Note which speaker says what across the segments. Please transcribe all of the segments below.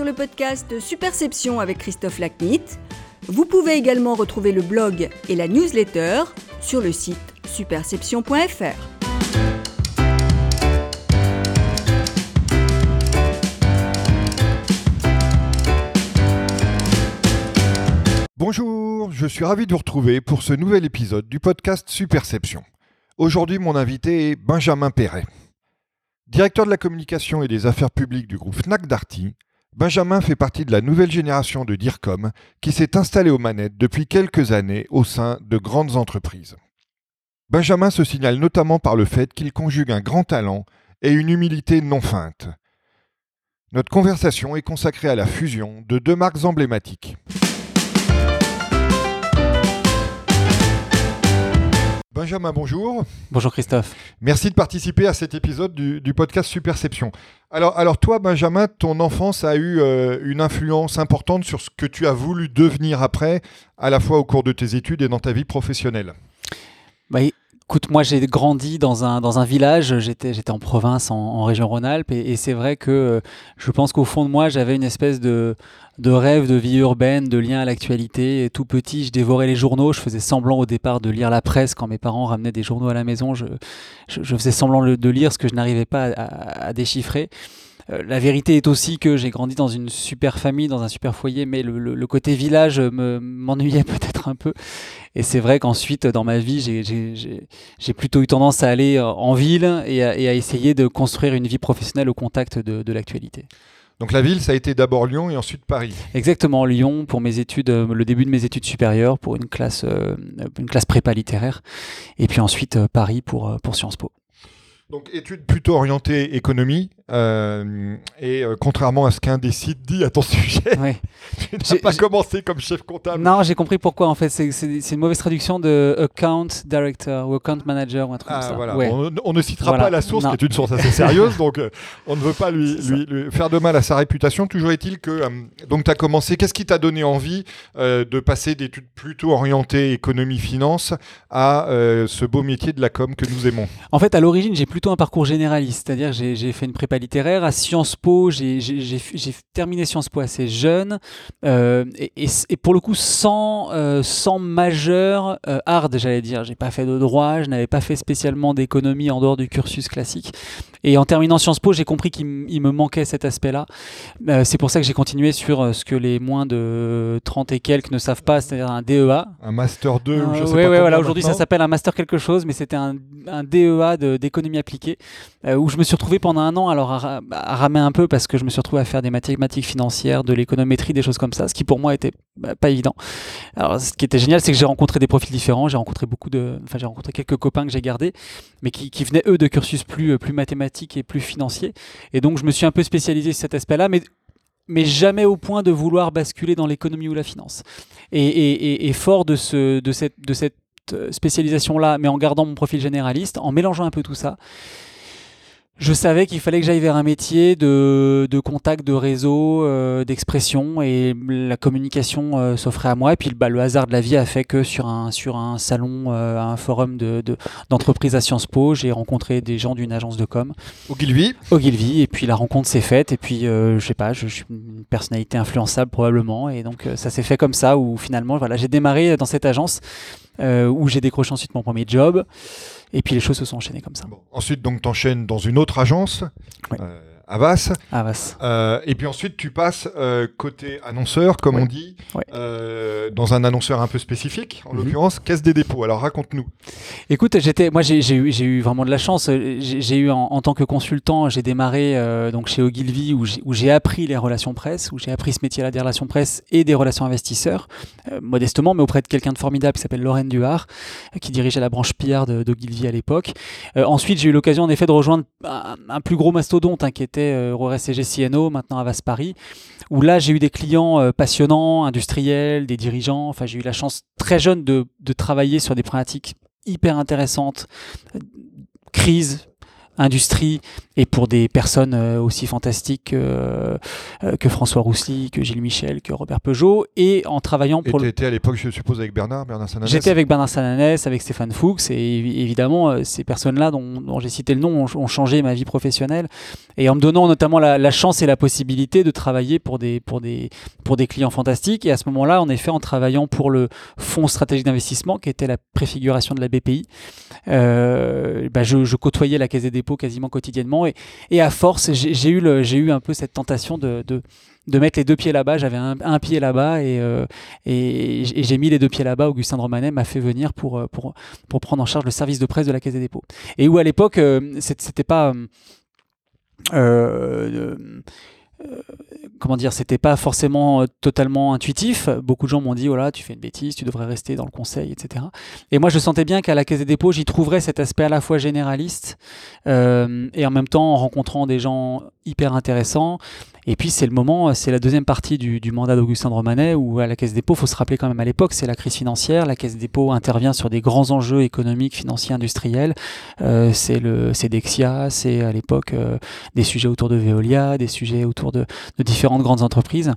Speaker 1: sur le podcast Superception avec Christophe Lacnit. Vous pouvez également retrouver le blog et la newsletter sur le site superception.fr.
Speaker 2: Bonjour, je suis ravi de vous retrouver pour ce nouvel épisode du podcast Superception. Aujourd'hui, mon invité est Benjamin Perret. Directeur de la communication et des affaires publiques du groupe Fnac Darty, Benjamin fait partie de la nouvelle génération de DIRCOM qui s'est installée aux manettes depuis quelques années au sein de grandes entreprises. Benjamin se signale notamment par le fait qu'il conjugue un grand talent et une humilité non feinte. Notre conversation est consacrée à la fusion de deux marques emblématiques. Benjamin, bonjour.
Speaker 3: Bonjour Christophe.
Speaker 2: Merci de participer à cet épisode du, podcast Superception. Alors, alors toi, Benjamin, ton enfance a eu euh, une influence importante sur ce que tu as voulu devenir après, à la fois au cours de tes études et dans ta vie professionnelle?
Speaker 3: Bah, Écoute, moi j'ai grandi dans un, dans un village, j'étais, en province, en, région Rhône-Alpes, et, c'est vrai que euh, je pense qu'au fond de moi j'avais une espèce de, de rêve de vie urbaine, de lien à l'actualité. Tout petit, je dévorais les journaux, je faisais semblant au départ de lire la presse quand mes parents ramenaient des journaux à la maison, je, faisais semblant de lire ce que je n'arrivais pas à déchiffrer. Euh, la vérité est aussi que j'ai grandi dans une super famille, dans un super foyer, mais le, côté village m'ennuyait peut-être un peu. Et c'est vrai qu'ensuite, dans ma vie, j'ai plutôt eu tendance à aller euh, en ville et à, essayer de construire une vie professionnelle au contact de, l'actualité.
Speaker 2: Donc la ville, ça a été d'abord Lyon et ensuite Paris.
Speaker 3: Exactement, Lyon pour mes études, euh, le début de mes études supérieures, pour une classe, une classe prépa littéraire, et puis ensuite Paris pour, pour Sciences Po.
Speaker 2: Donc études plutôt orientées économie, euh, et euh, contrairement à ce qu'un des sites dit à ton sujet, tu n'as pas commencé comme chef comptable.
Speaker 3: Non, j'ai compris pourquoi en fait. C'est une mauvaise traduction de account director ou account manager ou un truc comme ah,
Speaker 2: ça. On, ne citera pas la source, qui est une source assez sérieuse, donc euh, on ne veut pas lui, lui, faire de mal à sa réputation. Toujours est-il que donc tu as commencé. Qu'est-ce qui t'a donné envie de passer d'études plutôt orientées économie-finance à ce beau métier de la com que nous aimons?
Speaker 3: En fait, à l'origine, j'ai plutôt un parcours généraliste, c'est-à-dire j'ai fait une prépa littéraire. À Sciences Po, j'ai terminé Sciences Po assez jeune euh, et, pour le coup sans, euh, sans majeur euh, hard, j'allais dire. J'ai pas fait de droit, je n'avais pas fait spécialement d'économie en dehors du cursus classique. Et en terminant Sciences Po, j'ai compris qu'il me manquait cet aspect-là. C'est pour ça que j'ai continué sur ce que les moins de 30 et quelques ne savent pas, c'est-à-dire un DEA.
Speaker 2: Un Master 2, je sais
Speaker 3: pas. Oui, voilà, aujourd'hui ça s'appelle un Master quelque chose, mais c'était un, un, DEA d'économie appliquée, où je me suis retrouvé pendant un an alors à, ramer un peu parce que je me suis retrouvé à faire des mathématiques financières, de l'économétrie, des choses comme ça, ce qui pour moi était bah, pas évident. Alors ce qui était génial, c'est que j'ai rencontré des profils différents, j'ai rencontré beaucoup de, enfin j'ai rencontré quelques copains que j'ai gardés, mais qui, venaient eux de cursus plus plus mathématiques et plus financiers. Et donc je me suis un peu spécialisé sur cet aspect-là, mais mais jamais au point de vouloir basculer dans l'économie ou la finance. Et, fort de, ce, de cette, de cette spécialisation-là, mais en gardant mon profil généraliste, en mélangeant un peu tout ça, je savais qu'il fallait que j'aille vers un métier de, de contact, de réseau, euh, d'expression, et la communication euh, s'offrait à moi. Et puis bah, le hasard de la vie a fait que sur un, sur un salon, euh, un forum d'entreprise de, à Sciences Po, j'ai rencontré des gens d'une agence de com.
Speaker 2: Ogilvy
Speaker 3: Ogilvy, et puis la rencontre s'est faite, et puis je sais pas, je, suis une personnalité influençable probablement, et donc ça s'est fait comme ça, où finalement voilà, j'ai démarré dans cette agence, où j'ai décroché ensuite mon premier job. Et puis les choses se sont enchaînées comme ça.
Speaker 2: Ensuite, donc, tu enchaînes dans une autre agence. Euh, Avas.
Speaker 3: Avas.
Speaker 2: Euh, et puis ensuite, tu passes euh, côté annonceur, comme on dit, euh, dans un annonceur un peu spécifique, en mhm. l'occurrence Caisse des dépôts. Alors raconte-nous.
Speaker 3: Écoute, j'étais, moi j'ai eu, eu, vraiment de la chance. J'ai eu en, tant que consultant, j'ai démarré donc chez Ogilvy où j'ai appris les relations presse, où j'ai appris ce métier-là des relations presse et des relations investisseurs, modestement, mais auprès de quelqu'un de formidable qui s'appelle Lorraine Duhart, qui dirigeait la branche PR d'Ogilvy à l'époque. ensuite, j'ai eu l'occasion en effet de rejoindre un, un plus gros mastodonte hein, qui était euh, CG CNO, maintenant à Vas Paris, où là j'ai eu des clients euh, passionnants, industriels, des dirigeants. Enfin, j'ai eu la chance très jeune de, travailler sur des problématiques hyper intéressantes, crise, industrie et pour des personnes aussi fantastiques que François Roussely, que Gilles Michel, que Robert Peugeot, et en travaillant pour.
Speaker 2: Et tu étais à l'époque, je suppose, avec Bernard, Bernard Sananès?
Speaker 3: J'étais avec Bernard Sananès, avec Stéphane Fuchs, et évidemment, ces personnes-là dont, dont j'ai cité le nom ont, changé ma vie professionnelle, et en me donnant notamment la, la, chance et la possibilité de travailler pour des, pour des, pour des clients fantastiques. Et à ce moment-là, en effet, en travaillant pour le Fonds stratégique d'investissement, qui était la préfiguration de la BPI, euh, bah je, je, côtoyais la Caisse des dépôts quasiment quotidiennement, et, à force, j'ai eu, le, eu un peu cette tentation de, de mettre les deux pieds là-bas. J'avais un, pied là-bas et, euh, et, j'ai mis les deux pieds là-bas. Augustin Romanet m'a fait venir pour, euh, pour, pour prendre en charge le service de presse de la Caisse des dépôts. Et où à l'époque, euh, c'était pas. Comment dire, c'était pas forcément totalement intuitif. Beaucoup de gens m'ont dit, voilà, tu fais une bêtise, tu devrais rester dans le conseil, etc. Et moi, je sentais bien qu'à la Caisse des dépôts, j'y trouverais cet aspect à la fois généraliste et en même temps en rencontrant des gens hyper intéressants et puis c'est le moment, c'est la deuxième partie du, mandat d'Augustin de Romanet où à la Caisse des dépôts, faut se rappeler quand même à l'époque, c'est la crise financière. La Caisse des dépôts intervient sur des grands enjeux économiques, financiers, industriels. Euh, c'est le, c'est Dexia, c'est à l'époque euh, des sujets autour de Veolia, des sujets autour de, différentes grandes entreprises.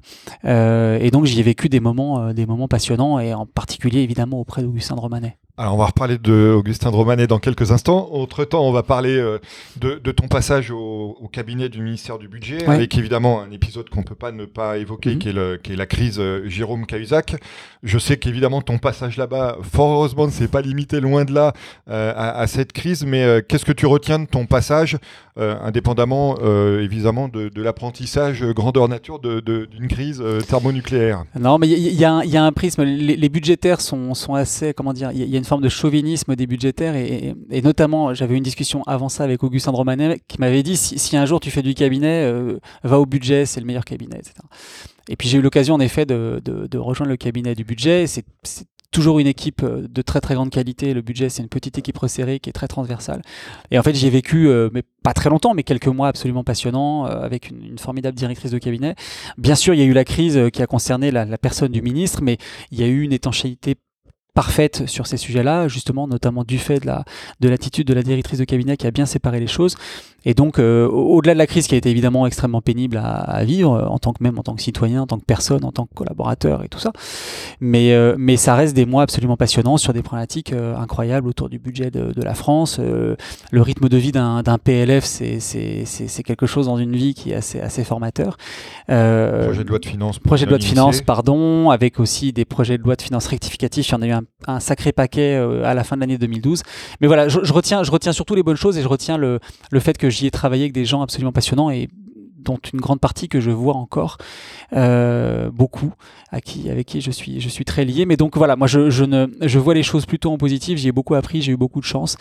Speaker 3: Euh, et donc j'y ai vécu des moments, des moments passionnants et en particulier évidemment auprès d'Augustin Romanet.
Speaker 2: Alors on va reparler de Augustin de Romanet dans quelques instants. Autre temps, on va parler euh, de, ton passage au, cabinet du ministère du Budget, avec évidemment un épisode qu'on peut pas ne pas évoquer, mhm. qui, est la crise euh, Jérôme Cahuzac. Je sais qu'évidemment ton passage là-bas, fort heureusement, ne s'est pas limité loin de là euh, à, cette crise. Mais qu'est-ce que tu retiens de ton passage, indépendamment évidemment de, l'apprentissage grandeur nature d'une crise thermonucléaire?
Speaker 3: Non, mais il y, a un prisme. Les, budgétaires sont, assez, comment dire, il y a une forme de chauvinisme des budgétaires et, notamment j'avais une discussion avant ça avec Augustin Romanet qui m'avait dit si, un jour tu fais du cabinet, euh, va au budget, c'est le meilleur cabinet, etc. Et puis j'ai eu l'occasion en effet de, rejoindre le cabinet du budget. C'est toujours une équipe euh, de très très grande qualité. Le budget, c'est une petite équipe resserrée qui est très transversale. Et en fait, j'ai vécu, euh, mais pas très longtemps, mais quelques mois absolument passionnants avec une, formidable directrice de cabinet. Bien sûr, il y a eu la crise qui a concerné la personne du ministre, mais il y a eu une étanchéité parfaite sur ces sujets-là, justement, notamment du fait de la de l'attitude de la directrice de cabinet qui a bien séparé les choses. Et donc, euh, au-delà de la crise qui a été évidemment extrêmement pénible à, vivre, euh, en tant que même en tant que citoyen, en tant que personne, en tant que collaborateur et tout ça, mais euh, mais ça reste des mois absolument passionnants sur des problématiques incroyables autour du budget de, de la France. le rythme de vie d'un PLF, c'est quelque chose dans une vie qui est assez assez formateur.
Speaker 2: projet de loi de finances.
Speaker 3: Projet de loi de finances, pardon, avec aussi des projets de loi de finances rectificatifs. Il y en a eu un un, sacré paquet à la fin de l'année 2012. Mais voilà, je, retiens, je retiens surtout les bonnes choses et je retiens le, le fait que j'y ai travaillé avec des gens absolument passionnants et dont une grande partie que je vois encore euh, beaucoup, à qui, avec qui je suis, je suis très lié. Mais donc voilà, moi je, je, ne, je vois les choses plutôt en positif, j'y ai beaucoup appris, j'ai eu beaucoup de chance.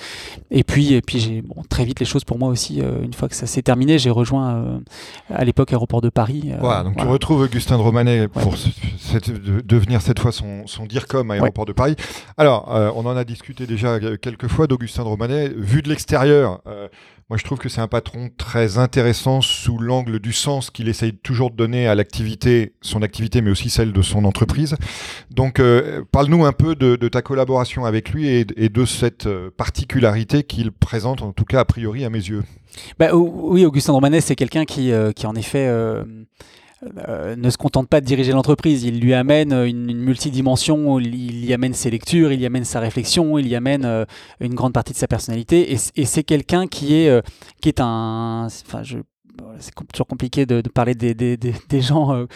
Speaker 3: Et puis, et puis j'ai bon, très vite les choses pour moi aussi, euh, une fois que ça s'est terminé, j'ai rejoint euh, à l'époque Aéroport de Paris.
Speaker 2: voilà, donc tu retrouves Augustin de Romanet pour devenir cette fois son, son DIRCOM à Aéroport de Paris. Alors, on en a discuté déjà quelques fois d'Augustin de Romanet. Vu de l'extérieur, moi, je trouve que c'est un patron très intéressant sous l'angle du sens qu'il essaye toujours de donner à l'activité, son activité, mais aussi celle de son entreprise. Donc, euh, parle-nous un peu de, ta collaboration avec lui et, de cette euh, particularité qu'il présente, en tout cas a priori à mes yeux.
Speaker 3: Bah, oui, Augustin Romanet, c'est quelqu'un qui, euh, qui, en effet, ne se contente pas de diriger l'entreprise, il lui amène une, multidimension, il y amène ses lectures, il y amène sa réflexion, il y amène euh, une grande partie de sa personnalité, et, c'est quelqu'un qui est, euh, qui est un, enfin, je, c'est toujours compliqué de, parler des, des, des, gens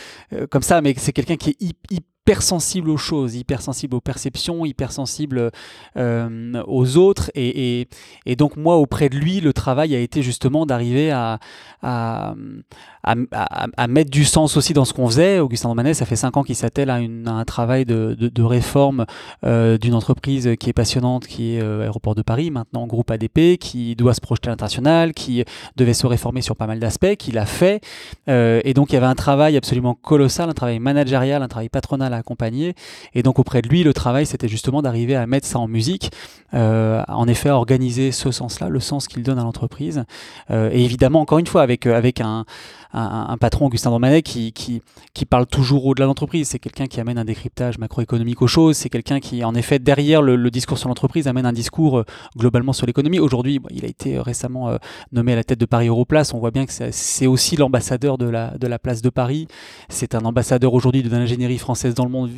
Speaker 3: comme ça, mais c'est quelqu'un qui est hypersensible aux choses, hypersensible aux perceptions, hypersensible euh, aux autres. Et, donc moi, auprès de lui, le travail a été justement d'arriver à, mettre du sens aussi dans ce qu'on faisait. Augustin Romanet, ça fait cinq ans qu'il s'attelle à, un travail de, réforme euh, d'une entreprise qui est passionnante, qui est euh, Aéroport de Paris, maintenant groupe ADP, qui doit se projeter à l'international, qui devait se réformer sur pas mal d'aspects, qu'il a fait. Et donc il y avait un travail absolument colossal, un travail managérial, un travail patronal l'a accompagné. Et donc auprès de lui, le travail, c'était justement d'arriver à mettre ça en musique, en effet, à organiser ce sens-là, le sens qu'il donne à l'entreprise. et évidemment, encore une fois, avec, avec un, un, patron, Augustin Dormanet, qui, qui, qui parle toujours au-delà de l'entreprise. C'est quelqu'un qui amène un décryptage macroéconomique aux choses. C'est quelqu'un qui, en effet, derrière le, discours sur l'entreprise, amène un discours euh, globalement sur l'économie. Aujourd'hui, il a été euh, récemment euh, nommé à la tête de Paris Europlace. On voit bien que c'est aussi l'ambassadeur de la, de la place de Paris. C'est un ambassadeur aujourd'hui de l'ingénierie française dans le monde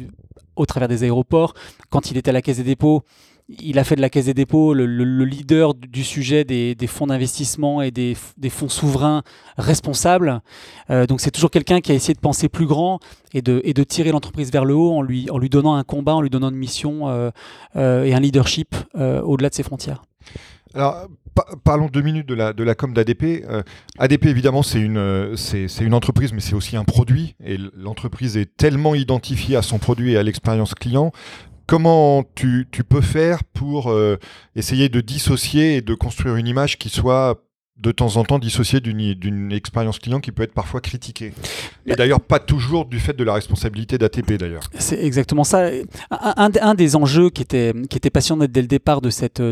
Speaker 3: au travers des aéroports. Quand il était à la Caisse des dépôts, il a fait de la Caisse des dépôts le, leader du sujet des, fonds d'investissement et des, fonds souverains responsables. Euh, donc c'est toujours quelqu'un qui a essayé de penser plus grand et de, tirer l'entreprise vers le haut en lui, donnant un combat, en lui donnant une mission euh, euh, et un leadership au-delà de ses frontières.
Speaker 2: Alors, parlons deux minutes de la, com d'ADP. ADP, évidemment, c'est, une entreprise, mais c'est aussi un produit. Et l'entreprise est tellement identifiée à son produit et à l'expérience client comment tu, peux faire pour euh, essayer de dissocier et de construire une image qui soit de temps en temps dissociée d'une expérience client qui peut être parfois critiquée. Et d'ailleurs, pas toujours du fait de la responsabilité d'ATP d'ailleurs.
Speaker 3: C'est exactement ça. Un, des enjeux qui était, passionnant dès le départ de cette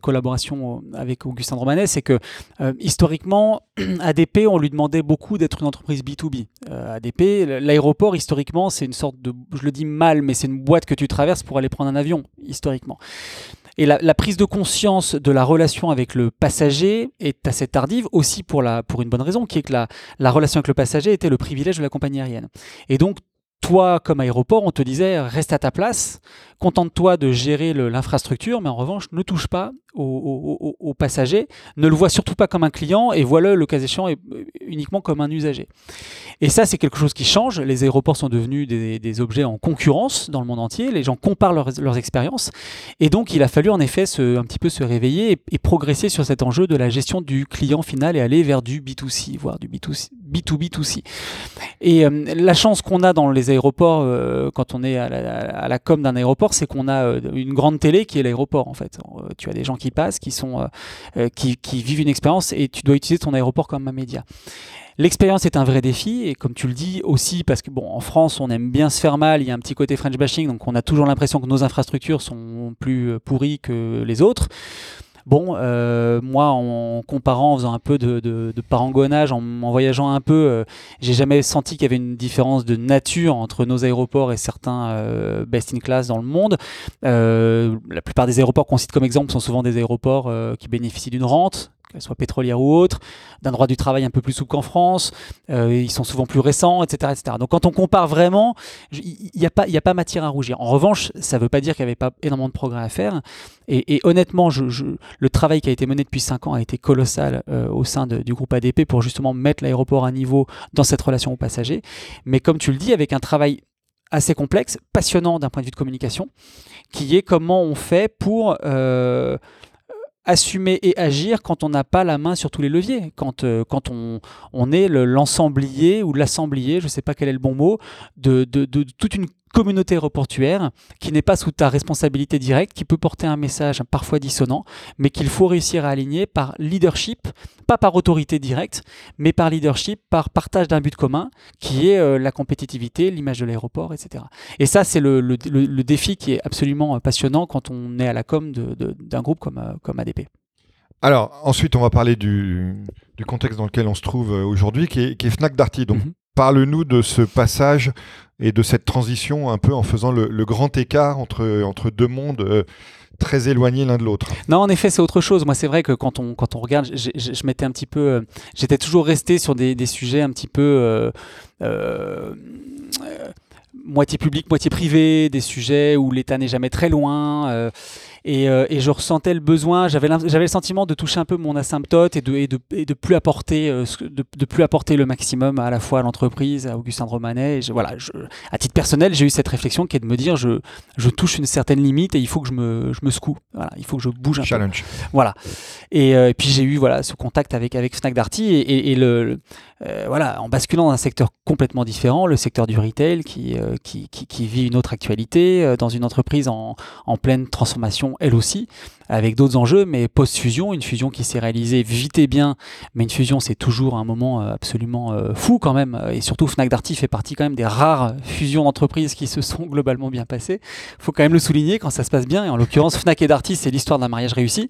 Speaker 3: collaboration avec Augustin Romanet, c'est que euh, historiquement, ADP, on lui demandait beaucoup d'être une entreprise B2B. Euh, ADP, l'aéroport, historiquement, c'est une sorte de, je le dis mal, mais c'est une boîte que tu traverses pour aller prendre un avion, historiquement. Et la, prise de conscience de la relation avec le passager est assez tardive aussi pour, la, pour une bonne raison, qui est que la, la relation avec le passager était le privilège de la compagnie aérienne. Et donc, toi, comme aéroport, on te disait reste à ta place, contente-toi de gérer l'infrastructure, mais en revanche, ne touche pas aux, passagers, ne le vois surtout pas comme un client et vois-le, le cas échéant, uniquement comme un usager. Et ça, c'est quelque chose qui change. Les aéroports sont devenus des, objets en concurrence dans le monde entier. Les gens comparent leurs, expériences. Et donc, il a fallu en effet se, un petit peu se réveiller et, progresser sur cet enjeu de la gestion du client final et aller vers du B2C, voire du B2C, B2B2C. Et euh, la chance qu'on a dans les aéroports, euh, quand on est à la, com d'un aéroport, c'est qu'on a euh, une grande télé qui est l'aéroport en fait. tu as des gens qui passent, qui, sont, qui vivent une expérience et tu dois utiliser ton aéroport comme un média. L'expérience est un vrai défi et comme tu le dis aussi parce que bon en France on aime bien se faire mal, il y a un petit côté French bashing donc on a toujours l'impression que nos infrastructures sont plus pourries que les autres. Bon, euh, moi, en comparant, en faisant un peu de, parangonnage, en, voyageant un peu, euh, j'ai jamais senti qu'il y avait une différence de nature entre nos aéroports et certains euh, best in class dans le monde. la plupart des aéroports qu'on cite comme exemple sont souvent des aéroports qui bénéficient d'une rente, qu'elle soit pétrolière ou autre, d'un droit du travail un peu plus souple qu'en France, euh, ils sont souvent plus récents, etc. etc. Donc quand on compare vraiment, il n'y a, pas, matière à rougir. En revanche, ça ne veut pas dire qu'il n'y avait pas énormément de progrès à faire. Et, honnêtement, le travail qui a été mené depuis 5 ans a été colossal euh, au sein du groupe ADP pour justement mettre l'aéroport à niveau dans cette relation aux passagers. Mais comme tu le dis, avec un travail assez complexe, passionnant d'un point de vue de communication, qui est comment on fait pour... Euh, assumer et agir quand on n'a pas la main sur tous les leviers, quand, euh, on, on est l'ensemblier ou l'assemblier, je ne sais pas quel est le bon mot, de toute une communauté aéroportuaire qui n'est pas sous ta responsabilité directe, qui peut porter un message parfois dissonant, mais qu'il faut réussir à aligner par leadership, pas par autorité directe, mais par leadership, par partage d'un but commun, qui est euh, la compétitivité, l'image de l'aéroport, etc. Et ça, c'est le, le, défi qui est absolument passionnant quand on est à la com d'un groupe comme, euh, comme ADP.
Speaker 2: Alors, ensuite, on va parler du, du, contexte dans lequel on se trouve euh, aujourd'hui, qui est, qui est Fnac Darty. Donc, mhm. parle-nous de ce passage et de cette transition un peu en faisant le, grand écart entre, entre deux mondes euh, très éloignés l'un de l'autre.
Speaker 3: Non, en effet, c'est autre chose. Moi, c'est vrai que quand on, quand on regarde, je, m'étais un petit peu. Euh, j'étais toujours resté sur des, des, sujets un petit peu. Euh, moitié public, moitié privé, des sujets où l'État n'est jamais très loin. Euh, et, je ressentais le besoin, j'avais le sentiment de toucher un peu mon asymptote et de, et de, de plus, apporter, euh, de, plus apporter le maximum à la fois à l'entreprise, à Augustin Romanet. Et voilà, à titre personnel, j'ai eu cette réflexion qui est de me dire je, je touche une certaine limite et il faut que je me, je me secoue. Voilà, il faut que je bouge un
Speaker 2: Challenge.
Speaker 3: peu. Voilà. Et, euh, et puis j'ai eu voilà, ce contact avec, avec Fnac Darty et, le, voilà, en basculant dans un secteur complètement différent, le secteur du retail qui, qui, qui, qui, vit une autre actualité, dans une entreprise en, en pleine transformation elle aussi, avec d'autres enjeux, mais post-fusion, une fusion qui s'est réalisée vite et bien, mais une fusion c'est toujours un moment euh, absolument euh, fou quand même, et surtout Fnac Darty fait partie quand même des rares fusions d'entreprises qui se sont globalement bien passées. Faut quand même le souligner quand ça se passe bien, et en l'occurrence Fnac et Darty c'est l'histoire d'un mariage réussi.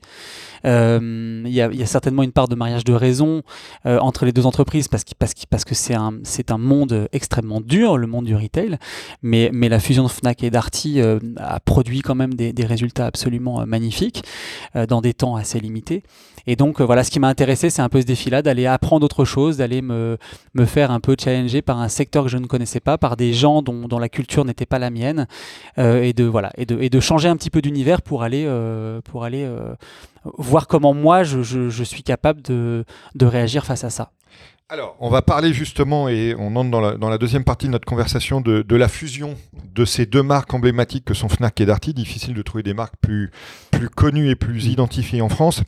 Speaker 3: Euh, il y, a certainement une part de mariage de raison euh, entre les deux entreprises parce, que c'est un, monde extrêmement dur, le monde du retail. Mais, la fusion de Fnac et Darty euh, a produit quand même des résultats absolument magnifiques dans des temps assez limités. Et donc voilà, ce qui m'a intéressé, c'est un peu ce défi-là, d'aller apprendre autre chose, d'aller me, faire un peu challenger par un secteur que je ne connaissais pas, par des gens dont, la culture n'était pas la mienne, et de voilà, et de, changer un petit peu d'univers pour aller voir comment moi je, suis capable de, réagir face à ça.
Speaker 2: Alors, on va parler justement, et on entre dans la, deuxième partie de notre conversation, de, la fusion de ces deux marques emblématiques que sont Fnac et Darty. Difficile de trouver des marques plus, plus connues et plus identifiées en France.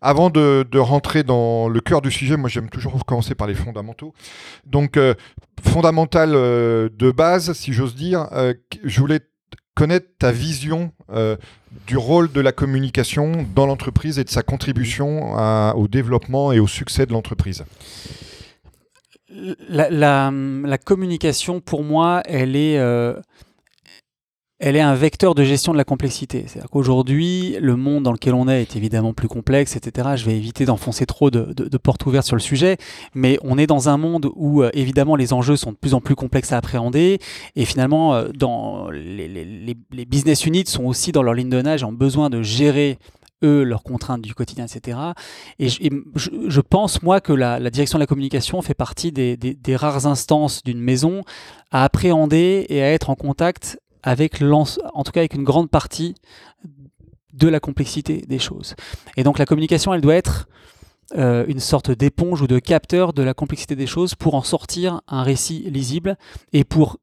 Speaker 2: Avant de, rentrer dans le cœur du sujet, moi j'aime toujours commencer par les fondamentaux. Donc, euh, fondamental euh, de base, si j'ose dire, euh, je voulais connaître ta vision euh, du rôle de la communication dans l'entreprise et de sa contribution au développement et au succès de l'entreprise.
Speaker 3: La, communication, pour moi, elle est, euh, elle est un vecteur de gestion de la complexité. C'est-à-dire qu'aujourd'hui, le monde dans lequel on est est évidemment plus complexe, etc. Je vais éviter d'enfoncer trop de, portes ouvertes sur le sujet, mais on est dans un monde où euh, évidemment les enjeux sont de plus en plus complexes à appréhender, et finalement, euh, dans les, business units sont aussi dans leur ligne de nage, ont besoin de gérer eux, leurs contraintes du quotidien, etc. Et je, pense, moi, que la, direction de la communication fait partie des rares instances d'une maison à appréhender et à être en contact avec en tout cas avec une grande partie de la complexité des choses. Et donc la communication, elle doit être euh, une sorte d'éponge ou de capteur de la complexité des choses pour en sortir un récit lisible et pour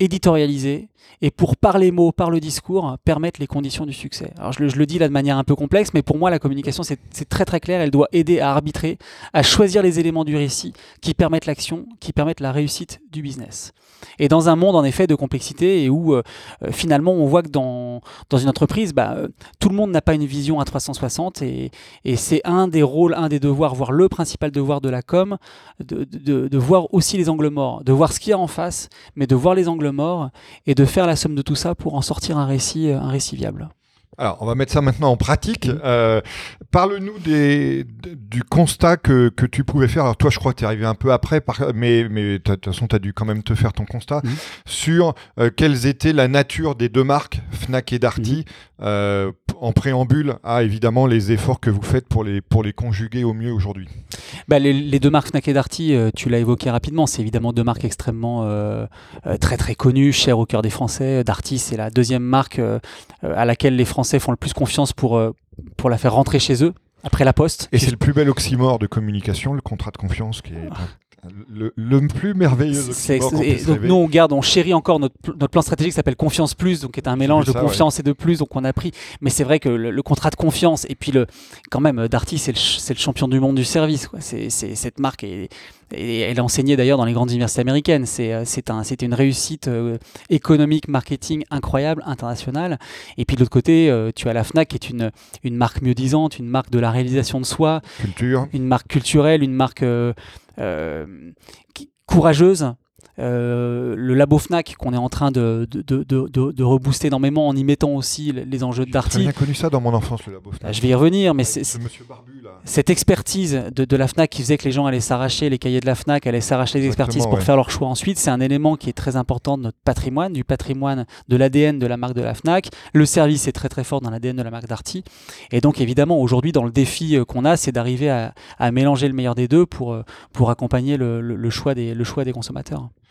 Speaker 3: éditorialiser et pour par les mots, par le discours, permettre les conditions du succès. Alors je le, dis là de manière un peu complexe, mais pour moi la communication c'est très très clair, elle doit aider à arbitrer, à choisir les éléments du récit qui permettent l'action, qui permettent la réussite business. Et dans un monde en effet de complexité et où euh, euh, finalement on voit que dans, une entreprise, bah, euh, tout le monde n'a pas une vision à 360 et, c'est un des rôles, un des devoirs, voire le principal devoir de la com, de, voir aussi les angles morts, de voir ce qu'il y a en face, mais de voir les angles morts et de faire la somme de tout ça pour en sortir un récit, un récit viable.
Speaker 2: Alors, on va mettre ça maintenant en pratique. Euh, parle-nous du constat que, tu pouvais faire. Alors, toi, je crois que tu es arrivé un peu après, mais, mais de toute façon, tu as dû quand même te faire ton constat sur euh, quelles étaient la nature des deux marques, Fnac et Darty, euh, en préambule à évidemment les efforts que vous faites pour les, pour les conjuguer au mieux aujourd'hui.
Speaker 3: Bah, les, deux marques Fnac et Darty, tu l'as évoqué rapidement, c'est évidemment deux marques extrêmement très très connues, chères au cœur des Français. Darty, c'est la deuxième marque à laquelle les Français font le plus confiance pour, euh, pour la faire rentrer chez eux après la poste.
Speaker 2: Et c'est le plus bel oxymore de communication, le contrat de confiance qui est le, plus merveilleux.
Speaker 3: donc nous on garde, on chérit encore notre, notre plan stratégique qui s'appelle Confiance Plus, donc qui est un mélange de confiance et de plus, donc on a pris. Mais c'est vrai que le, contrat de confiance et puis le, quand même, Darty c'est le, le, champion du monde du service. C'est cette marque et, elle est enseignée d'ailleurs dans les grandes universités américaines. C'est euh, un, c'était une réussite euh, économique, marketing incroyable, internationale. Et puis de l'autre côté, euh, tu as la Fnac qui est une, une marque mieux disante, une marque de la réalisation de soi,
Speaker 2: culture,
Speaker 3: une marque culturelle, une marque euh, courageuse euh, le labo Fnac qu'on est en train de, de, de, de, rebooster énormément en y mettant aussi les enjeux de Darty.
Speaker 2: J'ai bien connu ça dans mon enfance, le labo Fnac.
Speaker 3: Bah, je vais y revenir, mais c'est cette expertise de, la Fnac qui faisait que les gens allaient s'arracher les cahiers de la Fnac, allaient s'arracher des expertises pour faire leur choix ensuite, c'est un élément qui est très important de notre patrimoine, du patrimoine de l'ADN de la marque de la Fnac. Le service est très très fort dans l'ADN de la marque Darty. Et donc évidemment, aujourd'hui, dans le défi euh, qu'on a, c'est d'arriver à, mélanger le meilleur des deux pour, euh, pour accompagner le, choix des, le choix des consommateurs.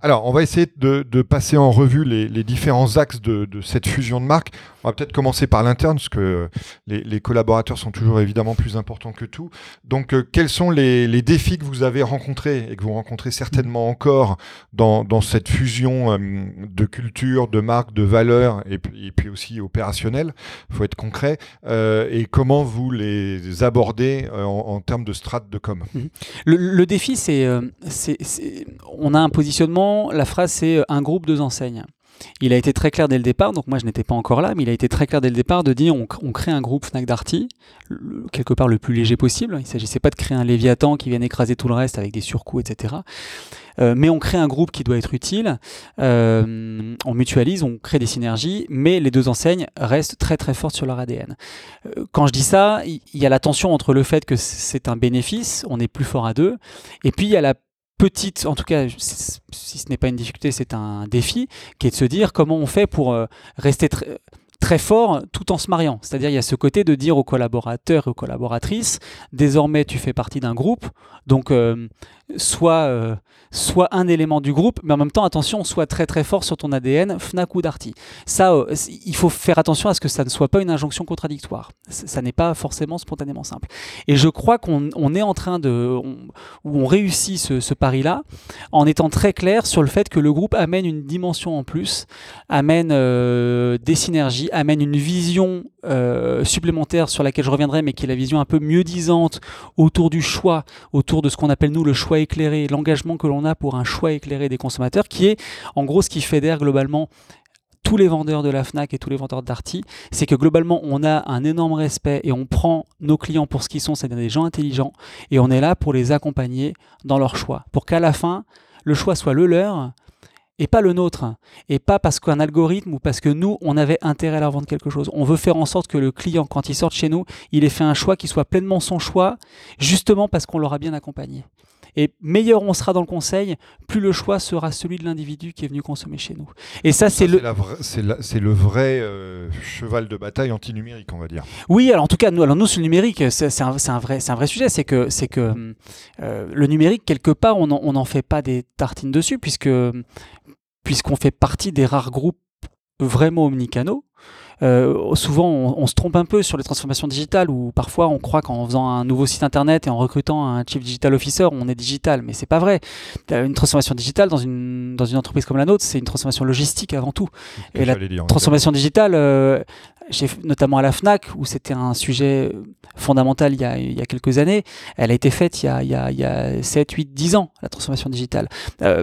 Speaker 2: Alors, on va essayer de, passer en revue les, différents axes de, cette fusion de marques. On va peut-être commencer par l'interne, parce que les, collaborateurs sont toujours évidemment plus importants que tout. Donc, euh, quels sont les, défis que vous avez rencontrés et que vous rencontrez certainement encore dans, cette fusion euh, de culture, de marques, de valeurs et, puis aussi opérationnelle Il faut être concret. Euh, et comment vous les abordez en, termes de strates de com?
Speaker 3: Mmh. le, défi, c'est on a un positionnement la phrase c'est euh, un groupe, deux enseignes. il a été très clair dès le départ, donc moi je n'étais pas encore là, mais il a été très clair dès le départ de dire on, crée un groupe Fnac Darty, quelque part le plus léger possible. Il ne s'agissait pas de créer un Léviathan qui vienne écraser tout le reste avec des surcoûts, etc. Euh, mais on crée un groupe qui doit être utile, euh, on mutualise, on crée des synergies, mais les deux enseignes restent très très fortes sur leur ADN. Quand je dis ça, il y, a la tension entre le fait que c'est un bénéfice, on est plus fort à deux, et puis il y a la petite, en tout cas, si ce n'est pas une difficulté, c'est un défi, qui est de se dire comment on fait pour rester très très fort tout en se mariant. C'est-à-dire il y a ce côté de dire aux collaborateurs et aux collaboratrices, désormais tu fais partie d'un groupe, donc soit soit un élément du groupe, mais en même temps, attention, soit très très fort sur ton ADN, Fnac ou Darty. Ça, euh, il faut faire attention à ce que ça ne soit pas une injonction contradictoire. Ça n'est pas forcément spontanément simple. Et je crois qu'on est en train de, où on réussit ce, pari-là, en étant très clair sur le fait que le groupe amène une dimension en plus, amène euh, des synergies, amène une vision euh, supplémentaire sur laquelle je reviendrai, mais qui est la vision un peu mieux disante autour du choix, autour de ce qu'on appelle nous le choix éclairé, l'engagement que l'on a pour un choix éclairé des consommateurs, qui est en gros ce qui fédère globalement tous les vendeurs de la FNAC et tous les vendeurs d'Arty, c'est que globalement on a un énorme respect et on prend nos clients pour ce qu'ils sont, c'est-à-dire des gens intelligents, et on est là pour les accompagner dans leur choix, pour qu'à la fin, le choix soit le leur, et pas le nôtre. Et pas parce qu'un algorithme ou parce que nous, on avait intérêt à leur vendre quelque chose. On veut faire en sorte que le client, quand il sort chez nous, il ait fait un choix qui soit pleinement son choix, justement parce qu'on l'aura bien accompagné. Et meilleur on sera dans le conseil, plus le choix sera celui de l'individu qui est venu consommer chez nous. Et ça, c'est le...
Speaker 2: C'est le vrai euh, cheval de bataille anti-numérique, on va dire.
Speaker 3: Oui, alors en tout cas, nous, alors nous sur le numérique, c'est un, un, vrai, un vrai sujet. C'est que, que euh, le numérique, quelque part, on n'en fait pas des tartines dessus, puisque puisqu'on fait partie des rares groupes vraiment omnicanaux. Euh, souvent, on, se trompe un peu sur les transformations digitales, où parfois on croit qu'en faisant un nouveau site internet et en recrutant un chief digital officer, on est digital, mais c'est pas vrai. Une transformation digitale dans une dans une entreprise comme la nôtre, c'est une transformation logistique avant tout. Et la transformation digitale, euh, notamment à la FNAC, où c'était un sujet fondamental il y, a, il y, a, quelques années, elle a été faite il y a, il y a, il y a 7, 8, 10 ans, la transformation digitale. Euh,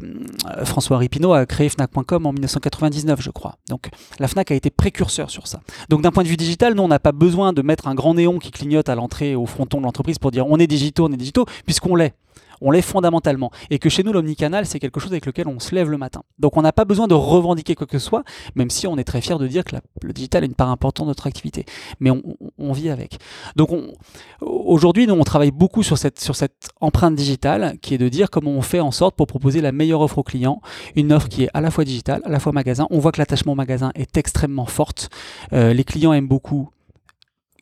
Speaker 3: François Ripineau a créé FNAC.com en 1999, je crois. Donc la FNAC a été précurseur sur ça. Donc d'un point de vue digital, nous, on n'a pas besoin de mettre un grand néon qui clignote à l'entrée, au fronton de l'entreprise pour dire on est digitaux, on est digitaux, puisqu'on l'est on l'est fondamentalement. Et que chez nous, l'omnicanal, c'est quelque chose avec lequel on se lève le matin. Donc on n'a pas besoin de revendiquer quoi que ce soit, même si on est très fier de dire que le digital est une part importante de notre activité. Mais on, vit avec. Donc aujourd'hui, nous, on travaille beaucoup sur cette, empreinte digitale, qui est de dire comment on fait en sorte pour proposer la meilleure offre aux clients, une offre qui est à la fois digitale, à la fois magasin. On voit que l'attachement au magasin est extrêmement forte. Euh, les clients aiment beaucoup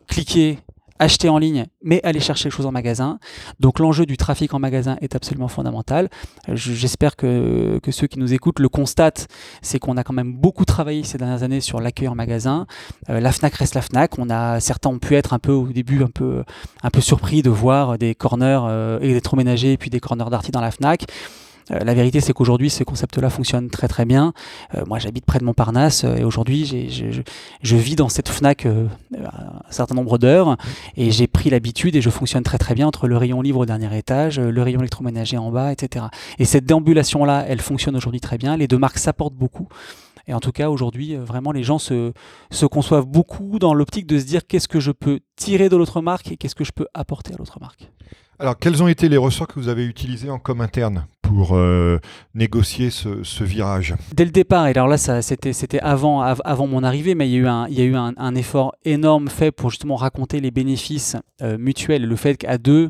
Speaker 3: cliquer, acheter en ligne, mais aller chercher les choses en magasin. Donc l'enjeu du trafic en magasin est absolument fondamental. J'espère que, que, ceux qui nous écoutent le constatent, c'est qu'on a quand même beaucoup travaillé ces dernières années sur l'accueil en magasin. Euh, la Fnac reste la Fnac. On a certains ont pu être un peu au début un peu un peu surpris de voir des corners euh, électroménagers et puis des corners d'arty dans la Fnac. Euh, la vérité, c'est qu'aujourd'hui, ce concept-là fonctionne très très bien. Euh, moi, j'habite près de Montparnasse euh, et aujourd'hui, je, vis dans cette Fnac un certain nombre d'heures et j'ai pris l'habitude et je fonctionne très très bien entre le rayon livre au dernier étage, le rayon électroménager en bas, etc. Et cette déambulation-là, elle fonctionne aujourd'hui très bien. Les deux marques s'apportent beaucoup. Et en tout cas, aujourd'hui, vraiment, les gens se, se conçoivent beaucoup dans l'optique de se dire qu'est-ce que je peux tirer de l'autre marque et qu'est-ce que je peux apporter à l'autre marque.
Speaker 2: Alors, quels ont été les ressorts que vous avez utilisés en com interne pour euh, négocier ce, virage?
Speaker 3: Dès le départ, et alors là, c'était avant, mon arrivée, mais il y a eu, un, il y a eu un, effort énorme fait pour justement raconter les bénéfices euh, mutuels, le fait qu'à deux,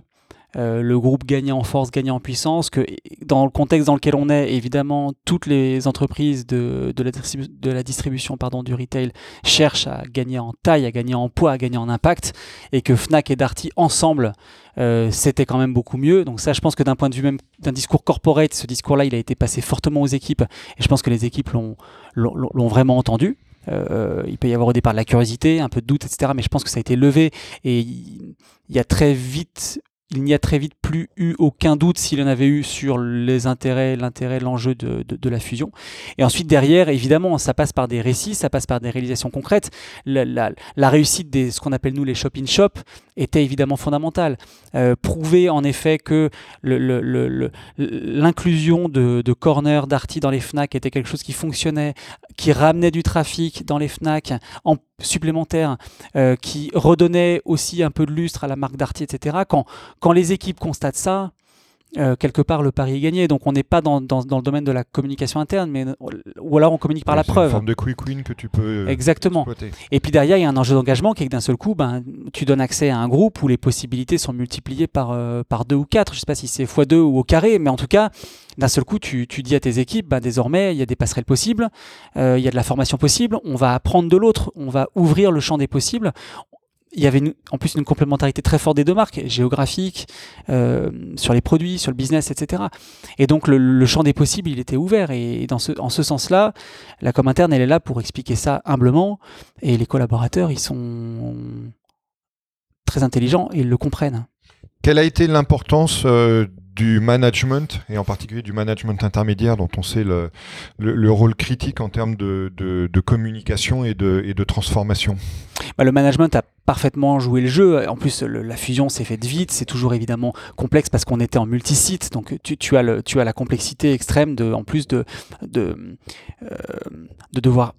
Speaker 3: euh, le groupe gagnait en force, gagnait en puissance, que dans le contexte dans lequel on est, évidemment, toutes les entreprises de, de, la, de la, distribution pardon, du retail cherchent à gagner en taille, à gagner en poids, à gagner en impact, et que Fnac et Darty ensemble, euh, c'était quand même beaucoup mieux. Donc ça, je pense que d'un point de vue même d'un discours corporate, ce discours-là, il a été passé fortement aux équipes, et je pense que les équipes l'ont vraiment entendu. Euh, il peut y avoir au départ de la curiosité, un peu de doute, etc. Mais je pense que ça a été levé et il y a très vite il n'y a très vite plus eu aucun doute s'il en avait eu sur les intérêts, l'intérêt, l'enjeu de, de, la fusion. Et ensuite, derrière, évidemment, ça passe par des récits, ça passe par des réalisations concrètes. La, réussite des ce qu'on appelle nous les shop-in-shop était évidemment fondamentale. Euh, prouver en effet que l'inclusion de, de corner d'Arty dans les FNAC était quelque chose qui fonctionnait, qui ramenait du trafic dans les FNAC en supplémentaire, euh, qui redonnait aussi un peu de lustre à la marque Darty, etc. Quand, quand les équipes constatent ça, euh, quelque part le pari est gagné. Donc on n'est pas dans, dans, dans, le domaine de la communication interne, mais ou alors on communique par la preuve.
Speaker 2: Une forme de quick win que tu peux.
Speaker 3: Euh, Exactement. Et puis derrière, il y a un enjeu d'engagement qui est que d'un seul coup, ben, tu donnes accès à un groupe où les possibilités sont multipliées par, euh, par deux ou quatre. Je ne sais pas si c'est x2 ou au carré, mais en tout cas, d'un seul coup, tu, tu, dis à tes équipes, ben, désormais, il y a des passerelles possibles, il y a de la formation possible, on va apprendre de l'autre, on va ouvrir le champ des possibles, il y avait en plus une complémentarité très forte des deux marques, géographique, euh, sur les produits, sur le business, etc. Et donc le, champ des possibles, il était ouvert. Et dans ce, en ce sens-là, la com interne, elle est là pour expliquer ça humblement. Et les collaborateurs, ils sont très intelligents et ils le comprennent.
Speaker 2: Quelle a été l'importance euh, du management, et en particulier du management intermédiaire, dont on sait le, le, rôle critique en termes de, de, communication et de, et de transformation
Speaker 3: bah, Le management a parfaitement joué le jeu. En plus, la fusion s'est faite vite. C'est toujours évidemment complexe parce qu'on était en multisite. Donc, tu, tu, as le, tu as la complexité extrême, de, en plus de, de, euh, de devoir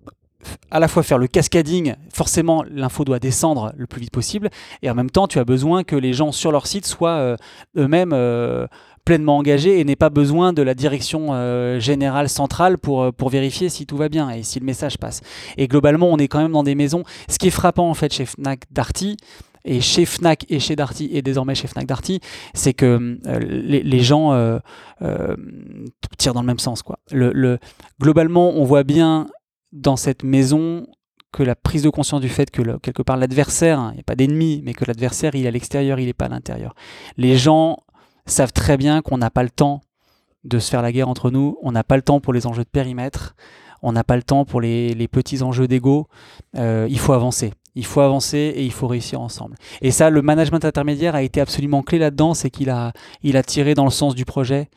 Speaker 3: à la fois faire le cascading, forcément l'info doit descendre le plus vite possible, et en même temps tu as besoin que les gens sur leur site soient euh, eux-mêmes euh, pleinement engagés et n'aient pas besoin de la direction euh, générale centrale pour, pour vérifier si tout va bien et si le message passe. Et globalement on est quand même dans des maisons, ce qui est frappant en fait chez Fnac Darty, et chez Fnac et chez Darty et désormais chez Fnac Darty, c'est que les, gens tirent dans le même sens. Quoi. le, globalement, on voit bien dans cette maison que la prise de conscience du fait que quelque part l'adversaire, hein, il n'y a pas d'ennemi, mais que l'adversaire il est à l'extérieur, il n'est pas à l'intérieur. Les gens savent très bien qu'on n'a pas le temps de se faire la guerre entre nous, on n'a pas le temps pour les enjeux de périmètre, on n'a pas le temps pour les, petits enjeux d'ego, euh, il faut avancer. Il faut avancer et il faut réussir ensemble. Et ça, le management intermédiaire a été absolument clé là-dedans, c'est qu'il a, il a tiré dans le sens du projet.